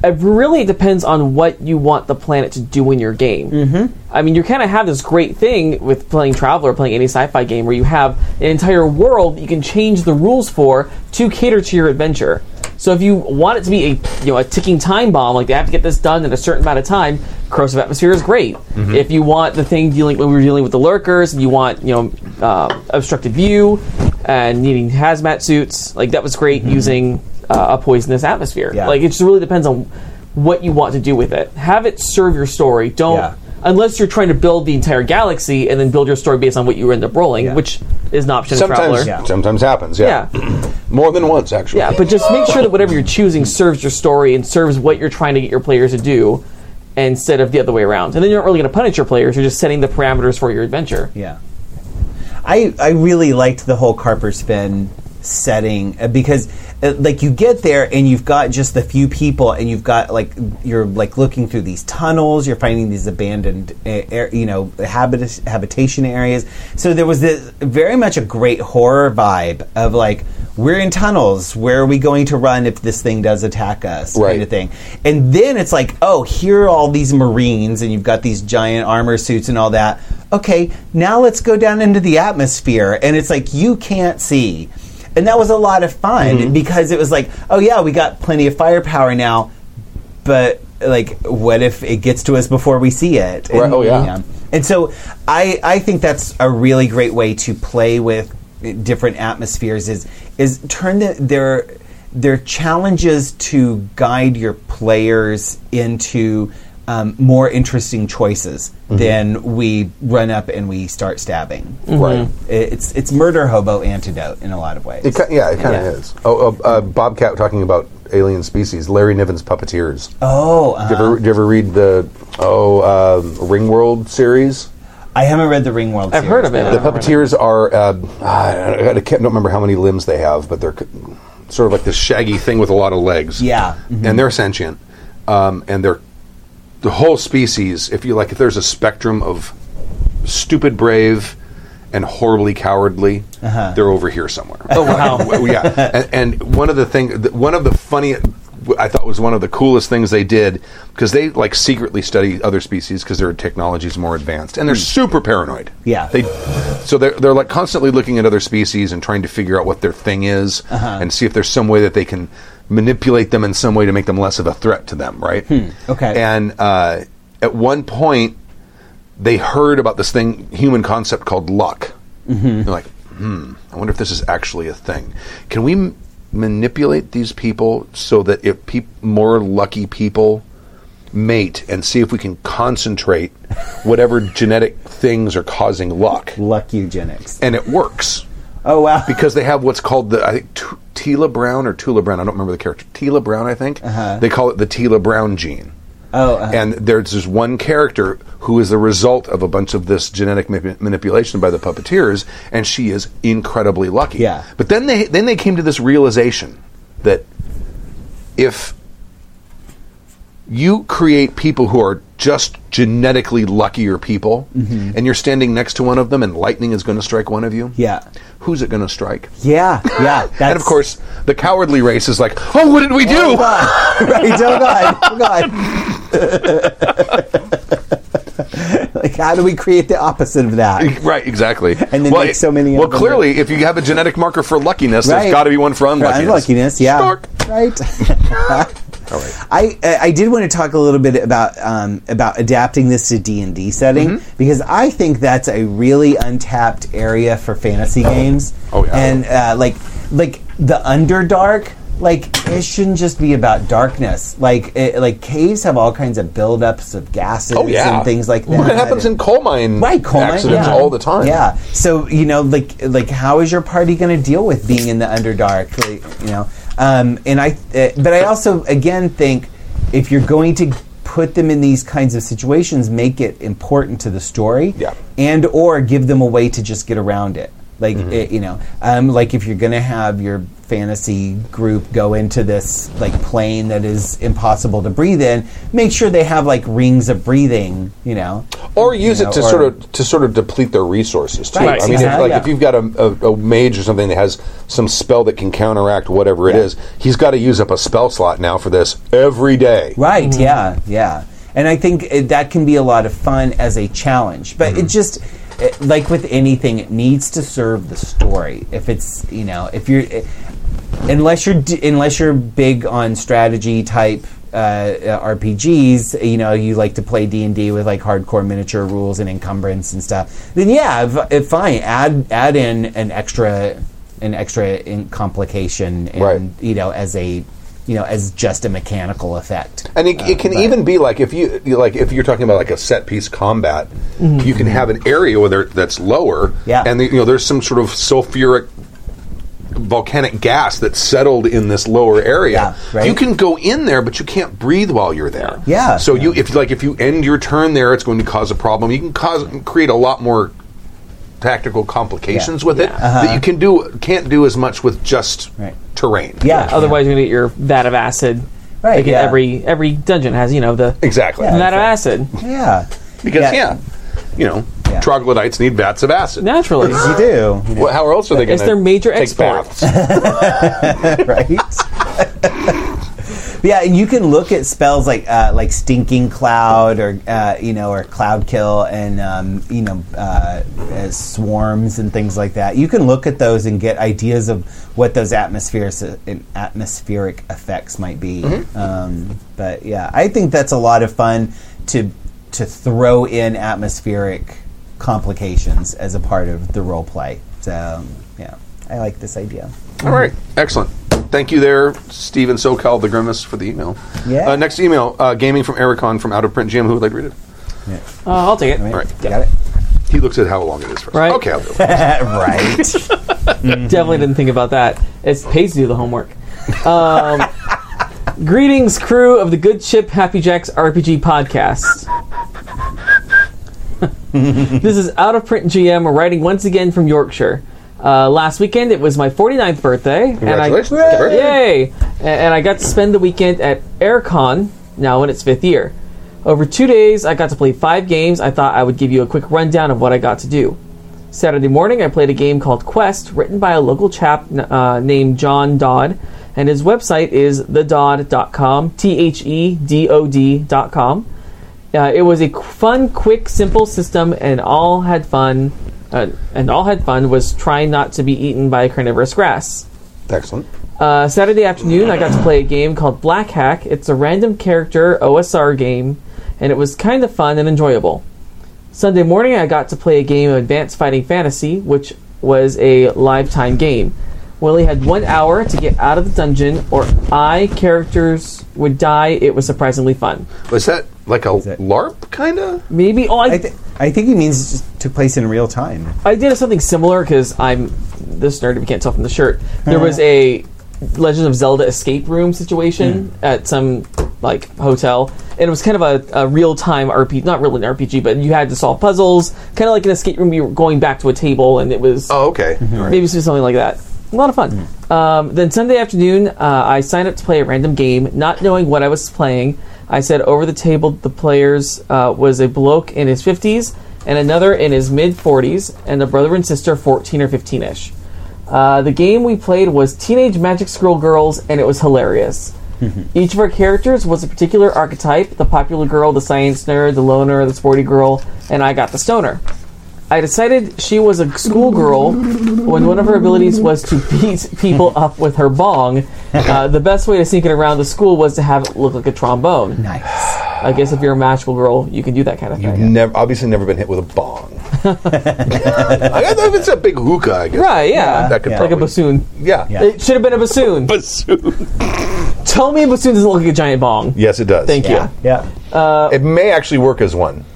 It really depends on what you want the planet to do in your game. Mm-hmm. I mean, you kind of have this great thing with playing Traveller, playing any sci-fi game, where you have an entire world you can change the rules for to cater to your adventure. So if you want it to be a you know a ticking time bomb, like they have to get this done in a certain amount of time, corrosive atmosphere is great. If you want the thing dealing when we were dealing with the lurkers, and you want you know uh, obstructed view and needing hazmat suits, like that was great using uh, a poisonous atmosphere. Yeah. Like it just really depends on what you want to do with it. Have it serve your story. Don't Yeah. unless you're trying to build the entire galaxy and then build your story based on what you end up rolling, Yeah. which is an option in Sometimes, Traveller. Yeah. sometimes happens. Yeah. Yeah. more than once actually. Yeah, but just make sure that whatever you're choosing serves your story and serves what you're trying to get your players to do instead of the other way around. And then you're not really going to punish your players, you're just setting the parameters for your adventure. Yeah. I I really liked the whole Carper spin setting uh, because uh, like you get there and you've got just the few people and you've got like you're like looking through these tunnels you're finding these abandoned uh, air, you know habit- habitation areas. So there was this very much a great horror vibe of like we're in tunnels where are we going to run if this thing does attack us Right. kind of thing. And then it's like oh here are all these marines and you've got these giant armor suits and all that. Okay now let's go down into the atmosphere. And it's like you can't see and that was a lot of fun Mm-hmm. because it was like oh yeah we got plenty of firepower now but like what if it gets to us before we see it Right, oh, yeah. and so I, I think that's a really great way to play with different atmospheres is is turn the, their their challenges to guide your players into um, more interesting choices Mm-hmm. than we run up and we start stabbing. Right. It's it's murder hobo antidote in a lot of ways. It, ki- yeah, it kind of Yeah. is. Oh, uh, uh, Bobcat talking about alien species. Larry Niven's Puppeteers. oh, Did you, uh, ever, did you ever read the oh um, Ringworld series? I haven't read the Ringworld. Series. I've heard of it. The I don't puppeteers are. Uh, I, I can't don't remember how many limbs they have, but they're sort of like this shaggy thing with a lot of legs. Yeah. Mhm. and they're sentient, um, and they're the whole species. If you like, if there's a spectrum of stupid brave and horribly cowardly, Uh-huh. they're over here somewhere. Oh, wow. Yeah, and, and one of the thing, one of the funny, I thought was one of the coolest things they did because they like secretly study other species because their technology is more advanced and they're super paranoid. Yeah. they so they're they're like constantly looking at other species and trying to figure out what their thing is Uh-huh. and see if there's some way that they can manipulate them in some way to make them less of a threat to them. Right. Hmm. Okay. And uh, at one point, they heard about this thing, human concept called luck. Mm-hmm. They're like, hmm, I wonder if this is actually a thing. Can we m- manipulate these people so that if peop more lucky people mate and see if we can concentrate whatever genetic things are causing luck? Luck eugenics. And it works Oh wow. because they have what's called the I think T- Teela Brown or Tula Brown. I don't remember the character. Teela Brown, I think. Uh-huh. They call it the Teela Brown gene. oh, uh, And there's this one character who is the result of a bunch of this genetic ma- manipulation by the puppeteers, and she is incredibly lucky. Yeah. But then they then they came to this realization that if you create people who are just genetically luckier people, Mm-hmm. and you're standing next to one of them, and lightning is going to strike one of you. yeah. Who's it going to strike? Yeah, yeah. And of course, the cowardly race is like, "Oh, what did we do?" Oh God. right, oh God, oh God. like, how do we create the opposite of that? Right, exactly. And then make so many Well, clearly, if you have a genetic marker for luckiness, Right. there's got to be one for For unluckiness. unluckiness, yeah. Stork. Right. All right. I I did want to talk a little bit about um, about adapting this to D and D setting Mm-hmm. because I think that's a really untapped area for fantasy games. Oh, yeah. and uh, like like the Underdark. Like it shouldn't just be about darkness. Like it, like caves have all kinds of buildups of gases Oh yeah, and things like that. Well, it happens in coal mine right coal mine, accidents yeah. all the time. Yeah. So you know, like like how is your party going to deal with being in the underdark? Like, you know, um, and I, uh, but I also again think if you're going to put them in these kinds of situations, make it important to the story, Yeah. and or give them a way to just get around it. Like Mm-hmm. eh, you know, um, like if you're going to have your fantasy group go into this like plane that is impossible to breathe in, make sure they have like rings of breathing. You know, Or use You it to sort of to sort of deplete their resources too. Right, I mean, if, like yeah. if you've got a, a, a mage or something that has some spell that can counteract whatever it Yeah. is, he's got to use up a spell slot now for this every day. Right. Mm-hmm. Yeah. Yeah. And I think it, that can be a lot of fun as a challenge, but it mm-hmm. just uh, like with anything, it needs to serve the story. If it's you know if you're eh, unless you're d- unless you're big on strategy type. Uh, uh, RPGs, you know, you like to play D and D with like hardcore miniature rules and encumbrance and stuff. Then yeah, v- eh, fine. Add add in an extra an extra in complication and Right. you know as a you know, as just a mechanical effect. And it, it can but- even be like if you you- like if you're talking about like a set piece combat, you can have an area where there, that's lower, Yeah. and the, you know there's some sort of sulfuric volcanic gas that's settled in this lower area. Yeah, right. You can go in there, but you can't breathe while you're there. Yeah. So you if like if you end your turn there, it's going to cause a problem. You can cause create a lot more tactical complications Yeah. with it that you uh-huh. can do can't do as much with just Right. terrain. Yeah. Otherwise, you're gonna get your vat of acid. Right, Like yeah. every every dungeon has, you know, the Exactly. Yeah. vat of acid. Yeah. Because yeah, you know, Yeah. troglodytes need vats of acid. Naturally. You do. you know, Well, how else are they going It's to their major take export. baths? right? yeah, and you can look at spells like uh, like stinking cloud or uh, you know or cloud kill and um, you know uh, uh, swarms and things like that. You can look at those and get ideas of what those atmospheric atmospheric effects might be. Um, but yeah, I think that's a lot of fun to to throw in atmospheric complications as a part of the role play. So yeah, I like this idea. All right, excellent. Thank you there, Stephen SoCal the Grimace, for the email. Yeah. Uh, next email, uh, gaming from Airecon from Out of Print GM. Who would like to read it? Uh, I'll take it. Right? Right. Got it. He looks at how long it is first. Right. Okay, I'll do it. right. Definitely didn't think about that. It pays to do the homework. Um, greetings, crew of the Good Ship Happy Jacks RPG podcast. this is out of print GM writing once again from Yorkshire. Uh, last weekend it was my 49th birthday, and I birthday. yay! And I got to spend the weekend at Airecon, now in its fifth year. Over two days, I got to play five games. I thought I would give you a quick rundown of what I got to do. Saturday morning, I played a game called Quest, written by a local chap uh, named John Dodd, and his website is thedodd.com, T H E D O D.com. Uh, it was a fun, quick, simple system, and all had fun. Uh, and all had fun was trying not to be eaten by carnivorous grass. Excellent. Uh, Saturday afternoon, I got to play a game called Black Hack. It's a random character OSR game, and it was kind of fun and enjoyable. Sunday morning, I got to play a game of Advanced Fighting Fantasy, which was a live time game. Willie had one hour to get out of the dungeon, or I characters would die. It was surprisingly fun. Was that like a that- LARP kind of? Maybe oh, I, I, th- I think he means it just took place in real time. I did something similar because I'm this nerd. If you can't tell from the shirt, there was a Legend of Zelda escape room situation at some like hotel, and it was kind of a, a real time RPG. Not really an RPG, but you had to solve puzzles, kind of like an escape room. You were going back to a table, and it was Oh, okay. All right. maybe something like that. A lot of fun. Um, then Sunday afternoon, uh, I signed up to play a random game, not knowing what I was playing. I said over the table the players uh, was a bloke in his 50s and another in his mid 40s, and a brother and sister 14 or 15 ish. Uh, the game we played was Teenage Magic Scroll Girls, and it was hilarious. Each of our characters was a particular archetype the popular girl, the science nerd, the loner, the sporty girl, and I got the stoner. I decided she was a schoolgirl when one of her abilities was to beat people up with her bong. Uh, the best way to sneak it around the school was to have it look like a trombone. Nice. I guess if you're a magical girl, you can do that kind of thing. You've never, obviously never been hit with a bong. I if it's a big hookah, I guess. Right, yeah. That could Yeah. Like a probably- bassoon. Yeah. Yeah. It should have been a bassoon. Bassoon. Tell me a bassoon doesn't look like a giant bong. Yes, it does. Thank Yeah. you. Yeah. It may actually work as one.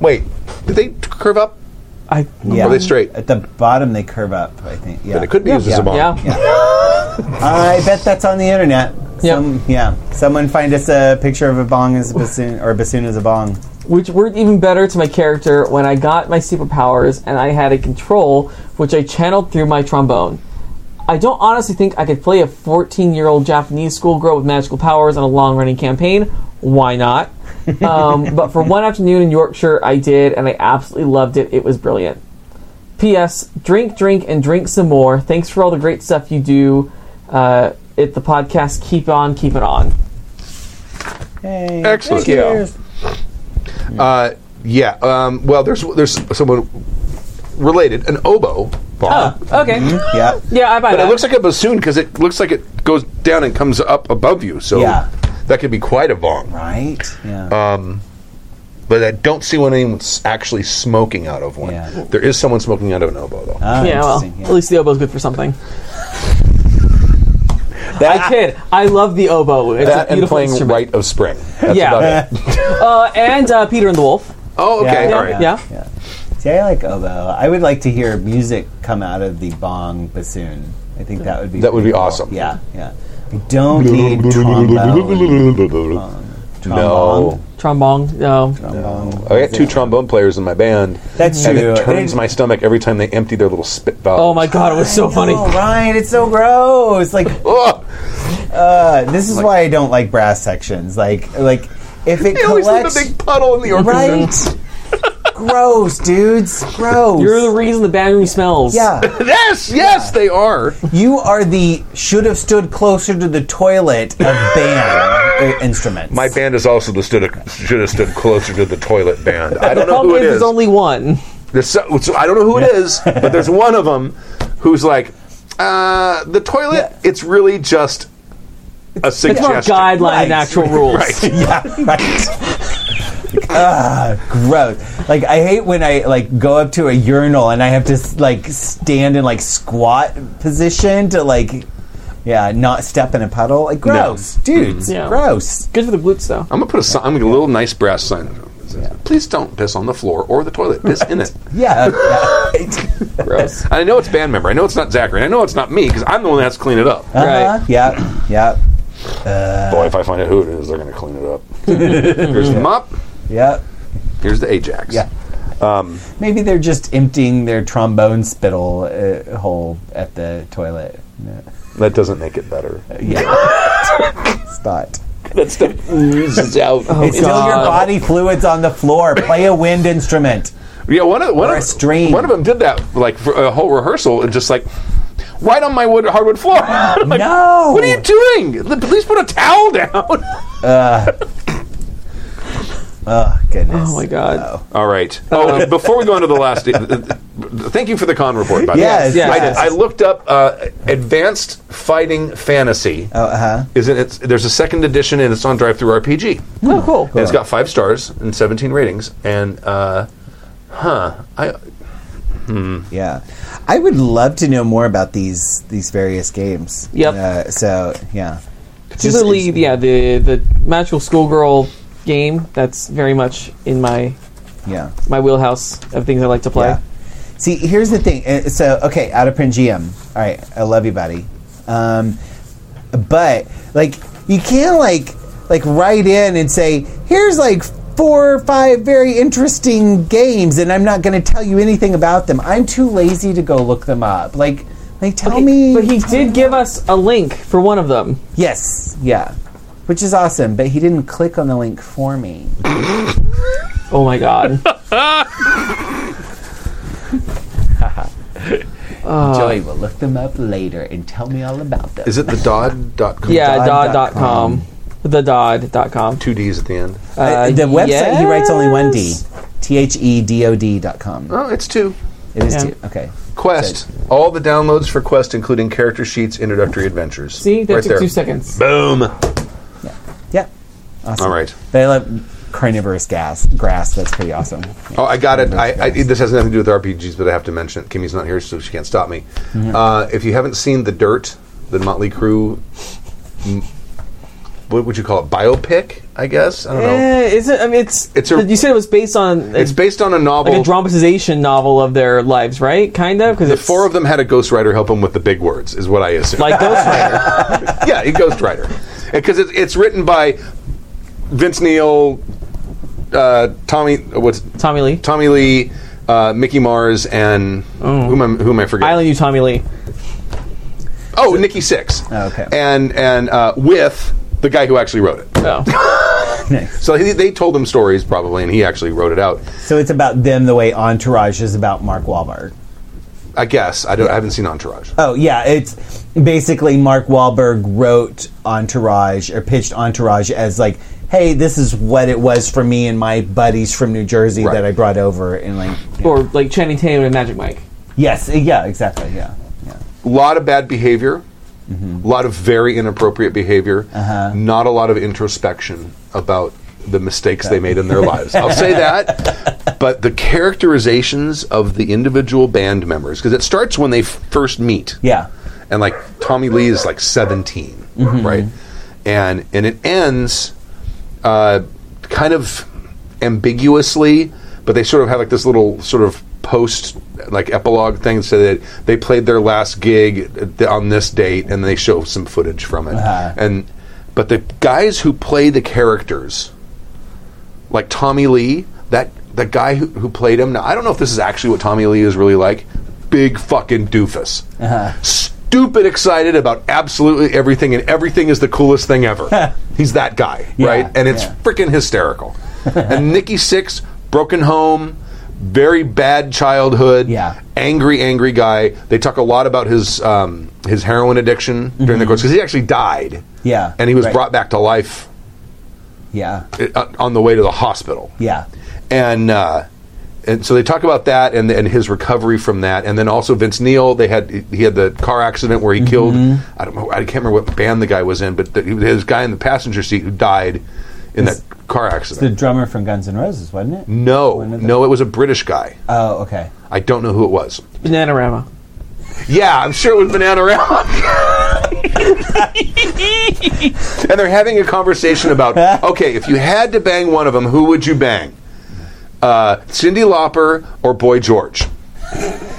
Wait, did they curve up? I, yeah. Are they straight? At the bottom, they curve up. I think. Yeah. Then it could be used as Yeah. a bong. yeah. I bet that's on the internet. Yep. Some, yeah. Someone find us a picture of a bong as a bassoon or a bassoon as a bong. which worked even better to my character when I got my superpowers and I had a control which I channeled through my trombone. I don't honestly think I could play a 14 year old Japanese schoolgirl with magical powers on a long running campaign. Why not? Um, but for one afternoon in Yorkshire, I did, and I absolutely loved it. It was brilliant. P.S. Drink, drink, and drink some more. Thanks for all the great stuff you do. Uh, at the podcast, keep on, keep it on. Hey. Excellent. Cheers. Uh, yeah. Um, well, there's there's someone related, an oboe bong. Oh, okay. Yeah. Yeah, I buy it. But that. it looks like a bassoon because it looks like it goes down and comes up above you. So Yeah. That could be quite a bong. Right. Yeah. Uh, But I don't see when anyone's actually smoking out of one. Yeah. There is someone smoking out of an oboe, though. Ah, yeah, well, yeah. at least the elbow's good for something. I kid. I love the oboe. It's that a and beautiful playing instrument. Rite of Spring. That's Yeah. about it. Uh, and uh, Peter and the Wolf. Oh, okay, Yeah, all right. Yeah. Yeah. See, I like oboe. I would like to hear music come out of the bong bassoon. I think that would be That would be cool. awesome. Yeah, yeah. I don't need trombone. No. Trombone. No. Trombone. I got two trombone players in my band. That's and true. it turns It- my stomach every time they empty their little spit valve. Oh my god, it was so funny. Oh, Ryan, it's so gross. Like, uh, this is why I don't like brass sections. Like, like if it they always leave a collects, big puddle in the orchestra. right? Gross, dudes. Gross. You're the reason the band room smells. yeah. Yes, yes, they are. You are the should have stood closer to the toilet of band uh, instruments. My band is also the stood should have stood closer to the toilet band. I don't know problem who it is, is. there's only one. There's so, so I don't know who it is, but there's one of them who's like, uh, the toilet. Yeah. It's really just a It's more suggestion. guideline Right. than actual rules. Right. yeah, right. Ah, gross. Like I hate when I like go up to a urinal and I have to like stand in like squat position to like, yeah, not step in a puddle. Like gross, dudes. Yeah. Gross. Good for the glutes, though. I'm gonna put a sign. I'm gonna get a little nice brass sign. that says, Please don't piss on the floor or the toilet. Piss in it. Yeah. yeah. right. Gross. I know it's band member. I know it's not Zachary. And I know it's not me because I'm the one that has to clean it up. Right. Uh-huh. Yeah. Yeah. Boy, if I find out who it is, they're gonna clean it up. Here's the mop. Yeah. Here's the Ajax. Yeah. Um, Maybe they're just emptying their trombone spittle uh, hole at the toilet. Yeah. That doesn't make it better. Uh, it's not. That stuff oozes out. Oh, it's still your body fluids on the floor. Play a wind instrument. Yeah, one of one of one of them did that like for a whole rehearsal and just like right on my wood hardwood floor. Like, No. What are you doing? Please put a towel down. Uh, Oh goodness. Oh my god. All right. Oh, before we go on to the last, uh, uh, thank you for the con report. By the way. Yes. Yes. I, yes. I looked up uh, Advanced Fighting Fantasy. Oh, uh-huh. Is it? It's, there's a second edition and it's on DriveThruRPG. Oh, cool. And it's got five stars and 17 ratings. And uh, huh, I Hmm. Yeah. I would love to know more about these these various games. Yep. Uh, so yeah. Particularly, yeah, the the magical schoolgirl game. That's very much in my Yeah. my wheelhouse of things I like to play. Yeah. See, here's the thing. Uh, So, okay, out of Pringium. All right, I love you, buddy. Um, but like, you can't like like write in and say, "Here's like four or five very interesting games," and I'm not going to tell you anything about them. I'm too lazy to go look them up. Like, like tell Okay, me. But he did give us a link for one of them. yes, yeah, which is awesome. But he didn't click on the link for me. Oh my god. Joey will look them up later and tell me all about them. is it the Dodd.com? yeah, Dodd dot Dodd.com. The Dodd.com. Two D's at the end. Uh, the website he writes only one D. yes. T H E D O D dot com. Oh, it's two. It is Yeah. two. Okay. Quest. All the downloads for Quest, including character sheets, introductory adventures. See, that right took there. two seconds. Boom. Yeah. Awesome. All right. They love carnivorous gas grass. That's pretty awesome. Oh, I got it. I, I, this has nothing to do with RPGs, but I have to mention it. Kimmy's not here, so she can't stop me. Uh, if you haven't seen The Dirt, the Motley Crue, m- what would you call it? Biopic, I guess? I don't know. Eh, is it? I mean, it's. It's a- you said it was based on. It's based on a novel. like a dramatization novel of their lives, right? Kind of because the four of them had a ghostwriter help them with the big words, is what I assume. like Ghost Rider. yeah, a ghostwriter. Because it's, it's written by Vince Neil, uh, Tommy, what's Tommy Lee. Tommy Lee, uh, Mickey Mars, and who, am I, am I forgetting? I only knew Tommy Lee. Oh, Nikki Sixx. Oh, okay. And and uh, with the guy who actually wrote it. Oh, Nice. So he, they told him stories probably, and he actually wrote it out. So it's about them the way Entourage is about Mark Wahlberg. I guess I don't. I haven't seen Entourage. Oh yeah, it's basically Mark Wahlberg wrote Entourage or pitched Entourage as like, hey, this is what it was for me and my buddies from New Jersey Right. that I brought over and like. yeah. or like Channing Tatum and Magic Mike. yes, eh, yeah, exactly, yeah, yeah. A lot of bad behavior. A lot of very inappropriate behavior. Uh-huh. Not a lot of introspection about the mistakes they made in their lives. I'll say that. But the characterizations of the individual band members, because it starts when they f- first meet. Yeah. and like Tommy Lee is like 17, mm-hmm. right? And and it ends uh, kind of ambiguously, but they sort of have like this little sort of post like epilogue thing so that they played their last gig on this date and they show some footage from it. Uh-huh. and but the guys who play the characters like Tommy Lee that the guy who, who played him now I don't know if this is actually what Tommy Lee is really like big fucking doofus stupid excited about absolutely everything and everything is the coolest thing ever he's that guy Yeah, right and it's yeah. freaking hysterical and Nikki Sixx broken home very bad childhood Yeah. angry angry guy they talk a lot about his um, his heroin addiction during the course because he actually died Mm-hmm. Yeah, and he was right. brought back to life Yeah. on the way to the hospital Yeah. and uh, and so they talk about that and and his recovery from that, and then also Vince Neil. They had he had the car accident where he mm-hmm. killed. I don't know. I can't remember what band the guy was in, but the, his guy in the passenger seat who died in that car accident. The drummer from Guns N' Roses, wasn't it? no, One of the- no, it was a British guy. Oh, okay. I don't know who it was. Bananarama. Yeah, I'm sure it was Bananarama. and they're having a conversation about okay, if you had to bang one of them, who would you bang? Uh, Cyndi Lauper or Boy George?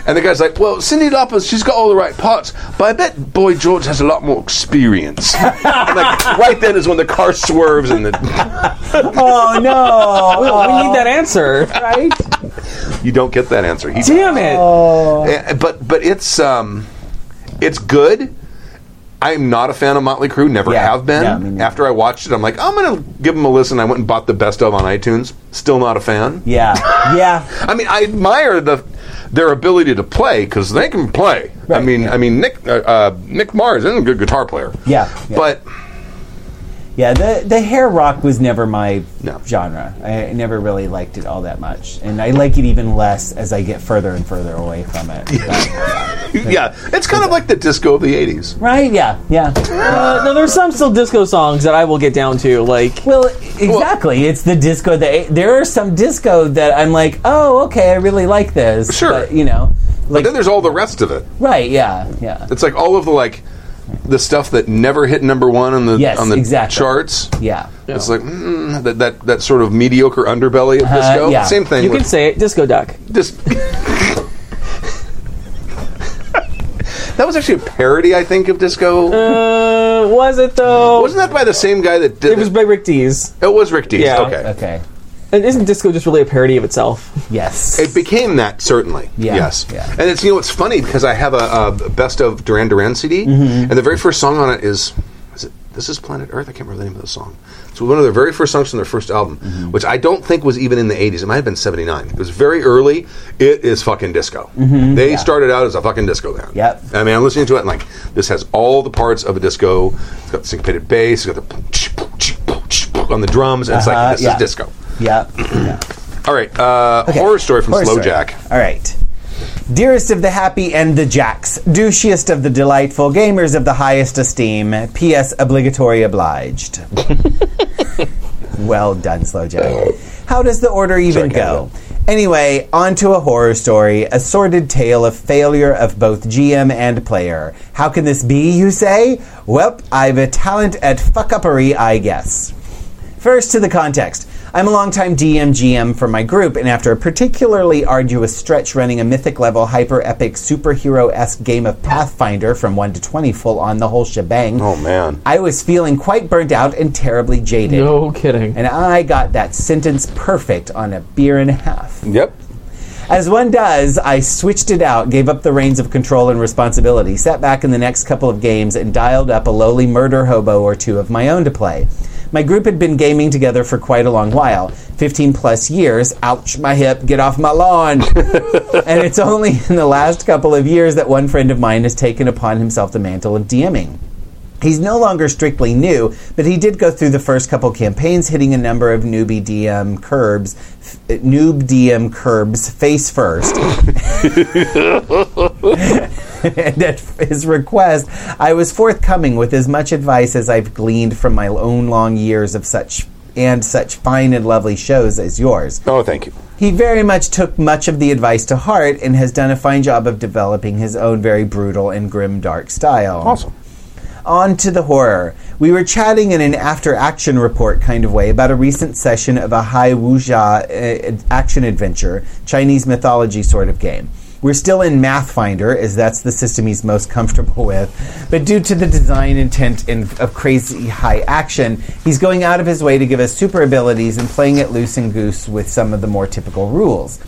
And the guy's like, well, Cyndi Lauper, she's got all the right parts, but I bet Boy George has a lot more experience. and like, right then is when the car swerves and the, Oh no! we need that answer. right? you don't get that answer. He Damn it. Eh, but but it's um, it's good. I'm not a fan of Motley Crue. Never Yeah, have been. yeah. After I watched it, I'm like, I'm gonna give them a listen. I went and bought the best of on iTunes. Still not a fan. Yeah, yeah. I mean, I admire the their ability to play because they can play. I mean, yeah. I mean Nick uh, uh, Nick Mars is a good guitar player. Yeah, yeah. but Yeah, the the hair rock was never my No. genre. I never really liked it all that much, and I like it even less as I get further and further away from it. But- yeah, it's kind of like the disco of the '80s. right? Yeah, yeah. Uh, no, there's some still disco songs that I will get down to. Like, Well, exactly. it's the disco that there are some disco that I'm like, oh, okay, I really like this. Sure. but, you know, But then there's all the rest of it. right? Yeah, yeah, It's like all of the like the stuff that never hit number one on the Yes, on the exactly. charts. yeah. It's like mm, that, that that sort of mediocre underbelly of disco. Uh, yeah. Same thing. you can say it, Disco Duck. dis- that was actually a parody, I think, of disco. Uh, was it though? Wasn't that by the same guy that did it was by Rick Dees. It was Rick Dees. Yeah. Okay. Okay. And isn't disco just really a parody of itself? Yes. It became that certainly. Yeah, Yes. yeah. And it's you know it's funny because I have a, a best of Duran Duran CD, Mm-hmm. and the very first song on it is is it This Is Planet Earth? I can't remember the name of the song. It's one of their very first songs from their first album, Mm-hmm. which I don't think was even in the '80s. It might have been '79. It was very early. It is fucking disco. They started out as a fucking disco band. Mm-hmm. Yep. I mean, I'm listening to it and like this has all the parts of a disco. It's got the syncopated bass. It's got the on the drums. And it's Uh-huh, like this yeah. is disco. Yeah. yeah. All right, uh, Okay. horror story from Horror Slow story. Jack. All right. Dearest of the happy and the jacks, douchiest of the delightful, gamers of the highest esteem, P.S. obligatory obliged. well done, Slow Jack. How does the order even Sorry, go? Anyway, on to a horror story, a sordid tale of failure of both GM and player. How can this be, you say? Well, I've a talent at fuck-uppery, I guess. First, to the context. I'm a longtime DM GM for my group, and after a particularly arduous stretch running a mythic level, hyper epic, superhero esque game of Pathfinder from 1 to 20 full on the whole shebang, Oh man. I was feeling quite burnt out and terribly jaded. No kidding. And I got that sentence perfect on a beer and a half. Yep. As one does, I switched it out, gave up the reins of control and responsibility, sat back in the next couple of games, and dialed up a lowly murder hobo or two of my own to play. My group had been gaming together for quite a long while 15 plus years. Ouch, my hip, get off my lawn. and it's only in the last couple of years that one friend of mine has taken upon himself the mantle of DMing. He's no longer strictly new, but he did go through the first couple campaigns, hitting a number of newbie DM curbs, f- noob DM curbs face first. and at his request, I was forthcoming with as much advice as I've gleaned from my own long years of such and such fine and lovely shows as yours. Oh, thank you. He very much took much of the advice to heart and has done a fine job of developing his own very brutal and grim dark style. Awesome. On to the horror. We were chatting in an after action report kind of way about a recent session of a high Wuxia uh, action adventure, Chinese mythology sort of game. We're still in Mathfinder, as that's the system he's most comfortable with. But due to the design intent in, of crazy high action, he's going out of his way to give us super abilities and playing it loose and goose with some of the more typical rules.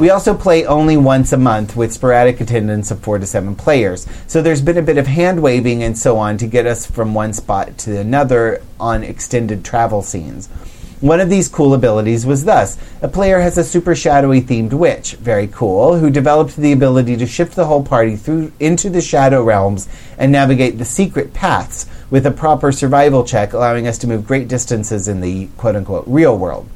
We also play only once a month with sporadic attendance of four to seven players. So there's been a bit of hand waving and so on to get us from one spot to another on extended travel scenes. One of these cool abilities was thus a player has a super shadowy themed witch, very cool, who developed the ability to shift the whole party through into the shadow realms and navigate the secret paths with a proper survival check, allowing us to move great distances in the quote unquote real world.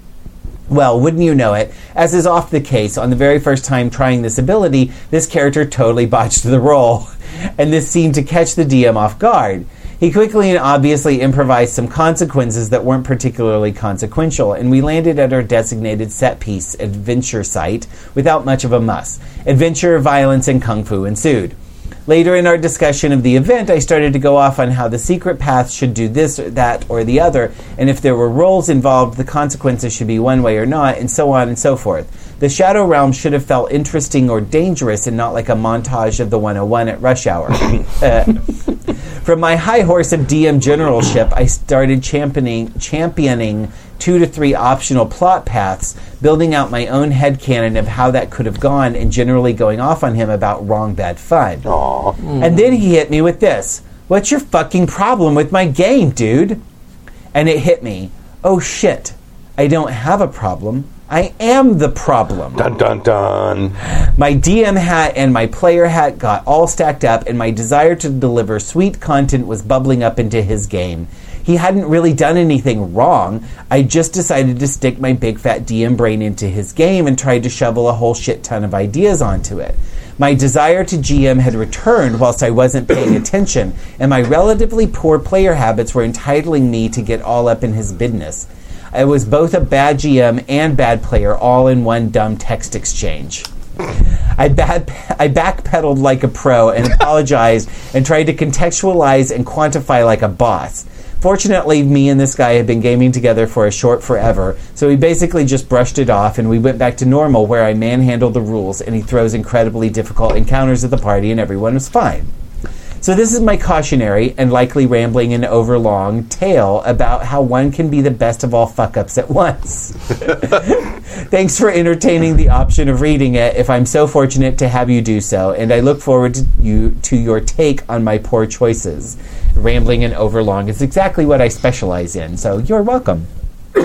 Well, wouldn't you know it, as is often the case, on the very first time trying this ability, this character totally botched the roll, and this seemed to catch the DM off guard. He quickly and obviously improvised some consequences that weren't particularly consequential, and we landed at our designated set piece adventure site without much of a muss. Adventure, violence, and kung fu ensued. Later in our discussion of the event, I started to go off on how the secret path should do this, or that, or the other, and if there were roles involved, the consequences should be one way or not, and so on and so forth. The Shadow Realm should have felt interesting or dangerous and not like a montage of the 101 at rush hour. Uh, from my high horse of DM generalship, I started championing, championing two to three optional plot paths, building out my own head headcanon of how that could have gone, and generally going off on him about wrong, bad fun. And then he hit me with this What's your fucking problem with my game, dude? And it hit me. Oh shit. I don't have a problem. I am the problem. Dun dun dun. My DM hat and my player hat got all stacked up, and my desire to deliver sweet content was bubbling up into his game. He hadn't really done anything wrong. I just decided to stick my big fat DM brain into his game and tried to shovel a whole shit ton of ideas onto it. My desire to GM had returned whilst I wasn't paying attention, and my relatively poor player habits were entitling me to get all up in his business. I was both a bad GM and bad player all in one dumb text exchange. I, bad, I backpedaled like a pro and apologized and tried to contextualize and quantify like a boss. Fortunately, me and this guy had been gaming together for a short forever, so he basically just brushed it off and we went back to normal where I manhandled the rules and he throws incredibly difficult encounters at the party and everyone was fine. So this is my cautionary and likely rambling and overlong tale about how one can be the best of all fuck ups at once. Thanks for entertaining the option of reading it if I'm so fortunate to have you do so, and I look forward to you to your take on my poor choices. Rambling and overlong is exactly what I specialize in, so you're welcome.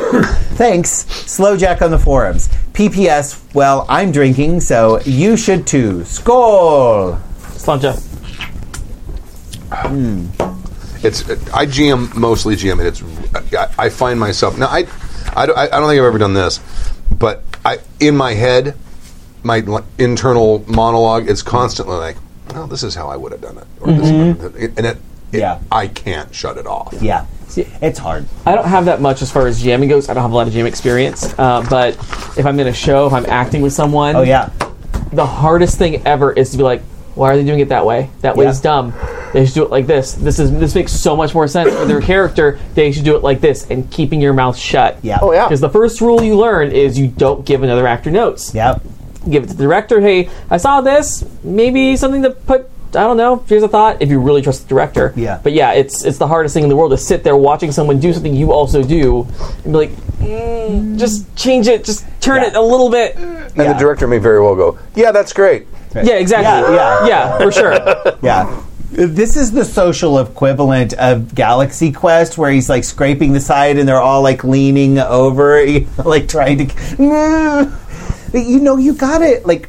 Thanks. Slow Jack on the forums. PPS, well, I'm drinking, so you should too. Skål! Sláinte. It's I GM mostly GM, and it's I, I find myself now. I, I don't I don't think I've ever done this, but I in my head, my internal monologue is constantly like, "Oh, this is how I would have done it," or this, and it, it- Yeah. I can't shut it off. Yeah. See, It's hard. I don't have that much as far as GMing goes. I don't have a lot of GM experience. Uh, but if I'm in a show, if I'm acting with someone, Oh, yeah. the hardest thing ever is to be like, why are they doing it that way? That way Yeah. is dumb. They should do it like this. This is this makes so much more sense for their character. They should do it like this, and keeping your mouth shut. Yeah. Oh, yeah. Because the first rule you learn is you don't give another actor notes. Yep. Give it to the director. Hey, I saw this. Maybe something to put. I don't know. Here's a thought. If you really trust the director. Yeah. But yeah, it's it's the hardest thing in the world to sit there watching someone do something you also do, and be like, mm, just change it, just turn Yeah. it a little bit. And Yeah. the director may very well go, "Yeah, that's great." Yeah, exactly. Yeah, yeah. yeah, for sure. Yeah. This is the social equivalent of Galaxy Quest, where he's like scraping the side and they're all like leaning over, like trying to. You know, you got it. Like,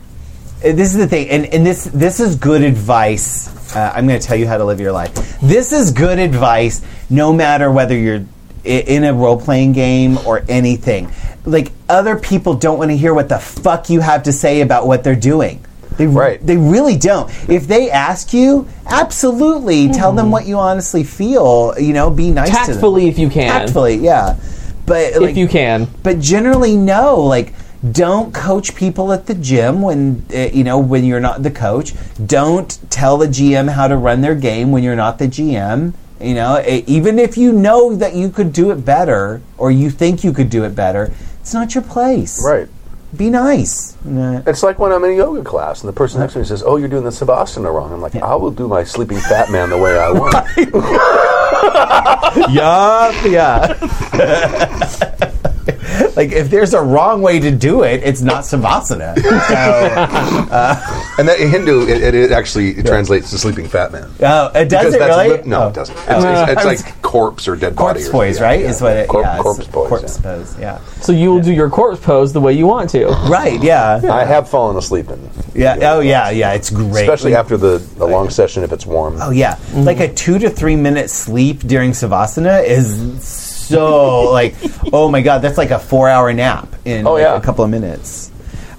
this is the thing, and, and this this is good advice. Uh, I'm going to tell you how to live your life. This is good advice, no matter whether you're in a role playing game or anything. Like, other people don't want to hear what the fuck you have to say about what they're doing. They, Right. they really don't. If they ask you, absolutely tell them what you honestly feel. You know, be nice to them. Tactfully, if you can. Tactfully, yeah. But like, if you can. but generally no like don't coach people at the gym when uh, you know when you're not the coach don't tell the gm how to run their game when you're not the gm You know, e- even if you know that you could do it better or you think you could do it better, it's not your place. Right. Be nice. Nah. It's like when I'm in a yoga class and the person next to me says, "Oh, you're doing the savasana wrong." I'm like, "I will do my sleeping fat man the way I want." yup, yeah. like if there's a wrong way to do it, it's not savasana. So, uh, and that in Hindu, it, it actually translates to sleeping fat man. oh, it does Because it that's really? li- no, Oh. it doesn't. It's, Oh. it's, uh, it's I like corpse or dead body. corpse pose, yeah, right? yeah. Is what it. Corp- yeah, it's corpse pose. Corpse yeah. pose. Yeah. So you will do your corpse pose the way you want to. Right. Yeah. I have fallen asleep in, Yeah. Oh, yeah. Yeah. It's great. especially after the, the long session if it's warm. Oh yeah, like a mm-hmm. two to three minute sleep during savasana is so like, oh my god, that's like a four hour nap in Oh, like, yeah. a couple of minutes.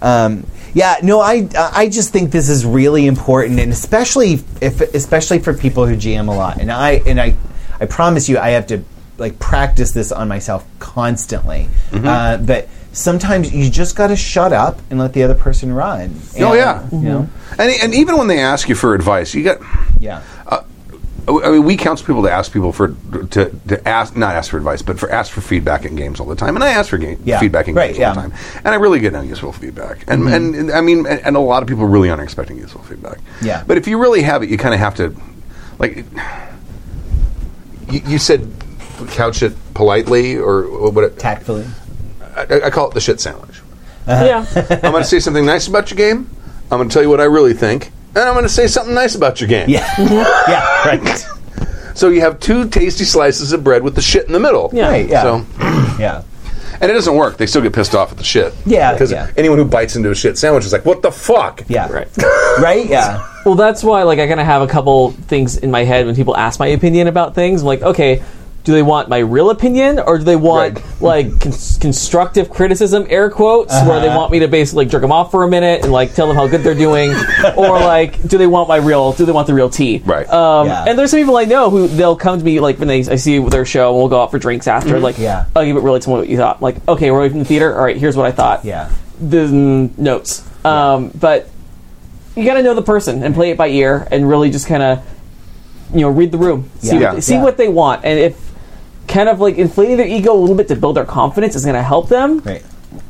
Um, yeah, no, I I just think this is really important, and especially if especially for people who GM a lot, and I and I I promise you, I have to like practice this on myself constantly, Mm-hmm. uh, but. Sometimes you just got to shut up and let the other person run. Oh, And, yeah. you know, And, and even when they ask you for advice, you got. yeah, I mean, we counsel people to ask people for to, to ask not ask for advice, but for ask for feedback in games all the time. And I ask for game, Yeah, feedback in right, games yeah. Mm-hmm. all the time, and I really get no useful feedback. And, and and I mean, and, and a lot of people really aren't expecting useful feedback. Yeah. But if you really have it, you kind of have to, like, you, you said, couch it politely or what? It, tactfully. I, I call it the shit sandwich. Yeah. I'm going to say something nice about your game. I'm going to tell you what I really think, and I'm going to say something nice about your game. Yeah, mm-hmm. yeah, right. So you have two tasty slices of bread with the shit in the middle. Yeah. Right, yeah. So, Yeah. and it doesn't work. They still get pissed off at the shit. Yeah, Because yeah. anyone who bites into a shit sandwich is like, "What the fuck?" Yeah. Right. Right? Yeah. Well, that's why, like, I kind of have a couple things in my head when people ask my opinion about things. I'm like, okay, do they want my real opinion or do they want Right. like cons- constructive criticism, air quotes, where Uh-huh. they want me to basically like, jerk them off for a minute and like tell them how good they're doing, or like, do they want my real? Do they want the real tea? Right. Um, Yeah. And there's some people I know who they'll come to me like when they I see their show and we'll go out for drinks after. Like, Mm-hmm. Yeah. I'll give it really to what you thought. Like, okay, we're from the theater. All right, here's what I thought Yeah. the mm, notes. Um, but you got to know the person and play it by ear and really just kind of you know read the room, see Yeah. what they, see Yeah. what they want, and if kind of like inflating their ego a little bit to build their confidence is going to help them. Right.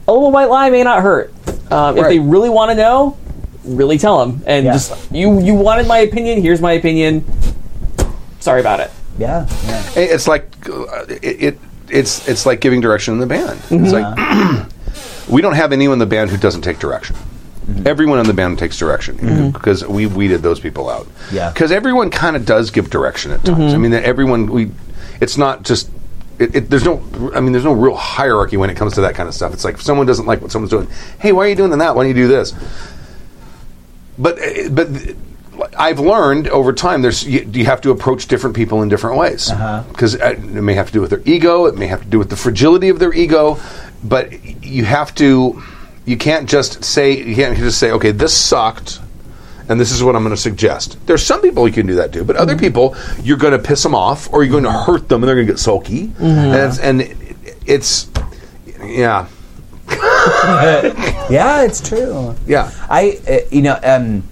A little white lie may not hurt. Um, If they really want to know, really tell them and Yeah. just you you wanted my opinion. Here's my opinion. Sorry about it. Yeah. Yeah. It's like uh, it, it. It's it's like giving direction in the band. It's like we don't have anyone in the band who doesn't take direction. Everyone in the band takes direction because we weeded those people out. Yeah. Because everyone kind of does give direction at times. I mean, that everyone we. It's not just. It, it, there's no. I mean, there's no real hierarchy when it comes to that kind of stuff. It's like if someone doesn't like what someone's doing. Hey, why are you doing that? Why don't you do this? But uh, but. I've learned over time. There's you, you have to approach different people in different ways because it may have to do with their ego. It may have to do with the fragility of their ego. But you have to. You can't just say. You can't just say, "Okay, this sucked." And this is what I'm going to suggest. There's some people you can do that to, but other people you're going to piss them off or you're going to hurt them and they're going to get sulky. And, it's, and it's yeah, Yeah, it's true. yeah. I, uh, you know, um,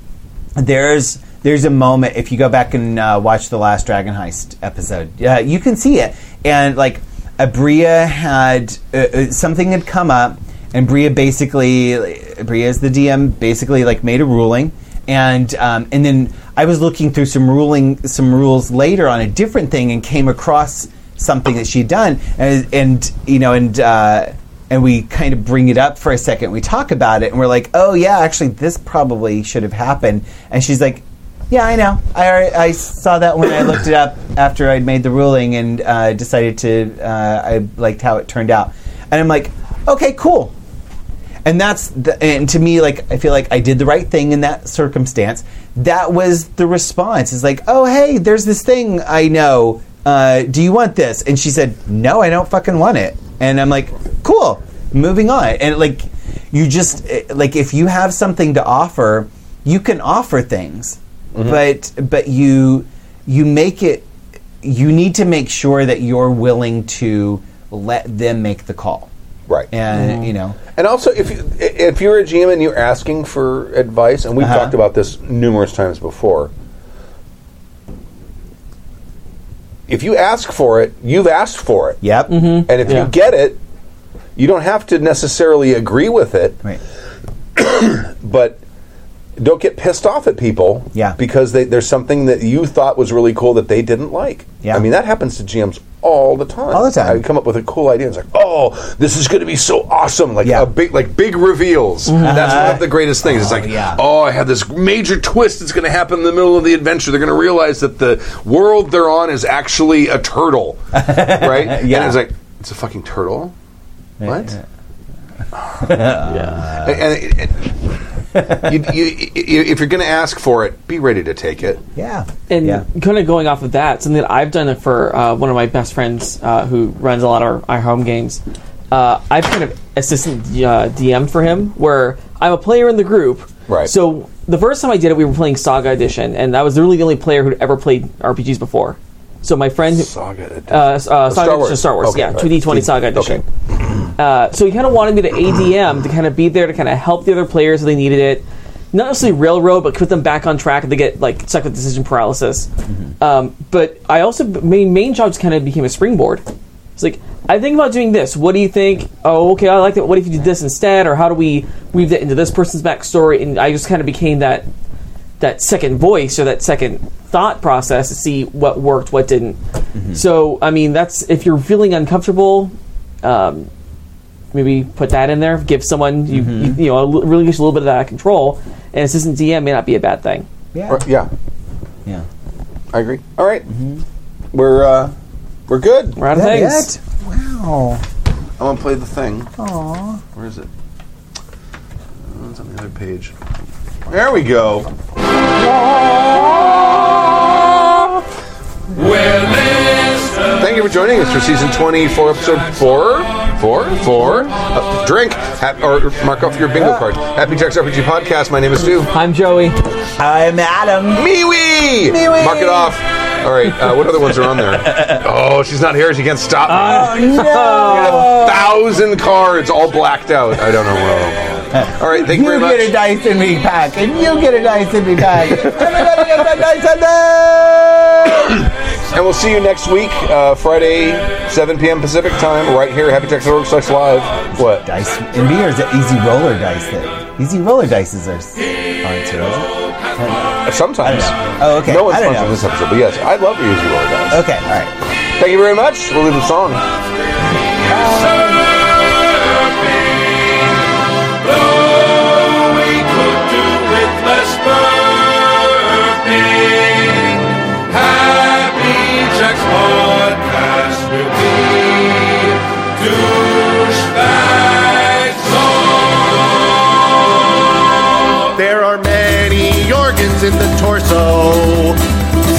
there's there's a moment if you go back and uh, watch the last Dragon Heist episode, uh, you can see it. And like, Abria had uh, uh, something had come up, and Bria basically, Bria is the DM, basically like made a ruling, and um, and then I was looking through some ruling some rules later on a different thing and came across something that she'd done, and, and you know, and. Uh, and we kind of bring it up for a second. We talk about it, and we're like, "Oh yeah, actually, this probably should have happened." And she's like, "Yeah, I know. I I saw that when I looked it up after I'd made the ruling and uh, decided to. Uh, I liked how it turned out." And I'm like, "Okay, cool." And that's the, and to me, like I feel like I did the right thing in that circumstance. That was the response. It's like, "Oh hey, there's this thing I know. Uh, do you want this?" And she said, "No, I don't fucking want it." And I'm like, "Cool, moving on." And like, you just eh, like if you have something to offer, you can offer things, but but you you make it. You need to make sure that you're willing to let them make the call, Right. and you know, And also, if you, if you're a GM and you're asking for advice, and we've Uh-huh. talked about this numerous times before, if you ask for it, you've asked for it. Yep. And if Yeah. you get it, you don't have to necessarily agree with it, Right. but don't get pissed off at people Yeah. because they, there's something that you thought was really cool that they didn't like. Yeah. I mean, that happens to GMs all the time. All the time. I come up with a cool idea. and It's like, oh, this is going to be so awesome! Like Yeah. a big, like big reveals. Mm-hmm. That's one of the uh-huh. greatest things. it's Oh, like, yeah. oh, I have this major twist that's going to happen in the middle of the adventure. They're going to realize that the world they're on is actually a turtle, right? Yeah. And it's like, it's a fucking turtle. What? Yeah. And, and- you, you, you, if you're going to ask for it, be ready to take it. Yeah. And yeah. kind of going off of that, something that I've done for uh, one of my best friends uh, who runs a lot of our home games. Uh, I've kind of assistant uh, DM for him, where I'm a player in the group. Right. So the first time I did it, we were playing Saga Edition, and I was really the only player who'd ever played RPGs before. So my friend, who- Saga. Edition. uh, uh, Saga Star Edition, Wars. Star Wars, Okay, yeah, right. two D twenty Saga Edition. Uh, so he kind of wanted me to ADM to kind of be there to kind of help the other players if they needed it. Not necessarily railroad, but put them back on track if they get like stuck with decision paralysis. Um, but I also my main job just kind of became a springboard. It's like I think about doing this. What do you think? Oh, okay, I like that. What if you do this instead? Or how do we weave that into this person's backstory? And I just kind of became that that second voice or that second thought process to see what worked, what didn't. So, I mean, that's if you're feeling uncomfortable, um, maybe put that in there. Give someone you you, you know a really gives you a little bit of that control. And assistant DM may not be a bad thing. Yeah. Or- yeah, Yeah. I agree. All right. we're uh, we're good. We're out of That things. it? Wow. I'm gonna play the thing. Aww. Where is it? Oh, It's on the other page. There we go. Thank you for joining us for season 24, episode 4. 4? 4? Uh, drink. Hap- or mark off your bingo card. Happy Jacks RPG Podcast. My name is Stu. I'm Joey. I'm Adam. MeWee! MeWee! Mark it off. All right. Uh, what other ones are on there? Oh, she's not here. She can't stop me. Oh, no. thousand cards all blacked out. I don't know what. All right, thank you You very get a Dice Envy pack, and you get a Dice Envy pack. Everybody gets a dice in me. And we'll see you next week, uh, Friday, 7 p.m. Pacific time, right here at HappyJacks.org slash live. What? Dice Envy, or is it easy roller dice? That easy roller dices are s- aren't too, is it? Sometimes. I don't know. Oh, okay. No one's I don't sponsoring know. this episode, but yes, I love Easy Roller Dice. Okay, all right. Thank you very much. We'll leave the song. we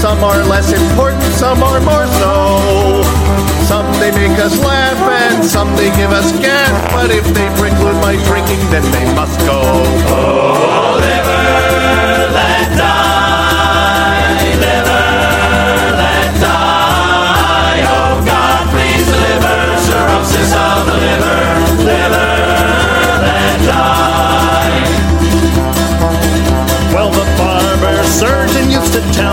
Some are less important, some are more so. Some they make us laugh and some they give us gas. But if they preclude my drinking, then they must go. Oh, liver, let die, liver, let die. Oh God, please deliver cirrhosis of the liver, liver, let die. Well, the barber surgeon used to tell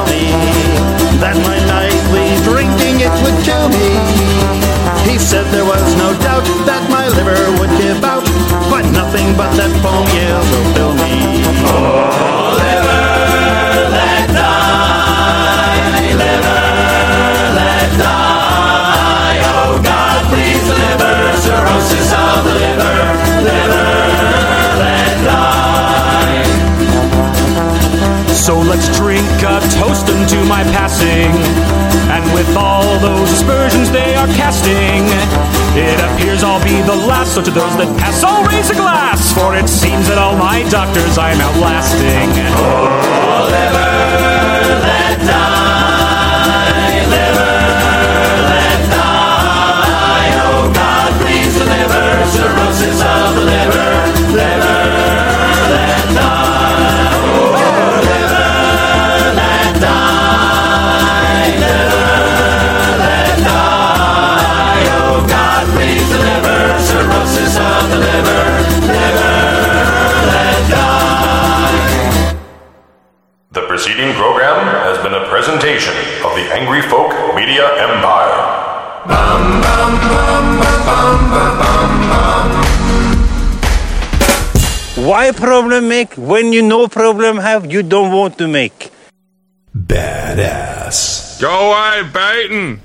liver would give out, but nothing but that foam yeah will fill me. Liver, let die, liver, let die. Oh God, please cirrhosis of the liver, liver, let die. So let's drink a toast unto my passing. And with all those aspersions they are casting, it appears I'll be the last. So to those that pass, I'll raise a glass. For it seems that all my doctors I'm outlasting. The preceding program has been a presentation of the Angry Folk Media Empire. Why problem make when you no problem have you don't want to make? Badass. Go away, Baton!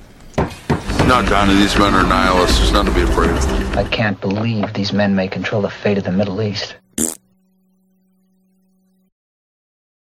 No, Johnny, these men are nihilists. There's nothing to be afraid of. I can't believe these men may control the fate of the Middle East.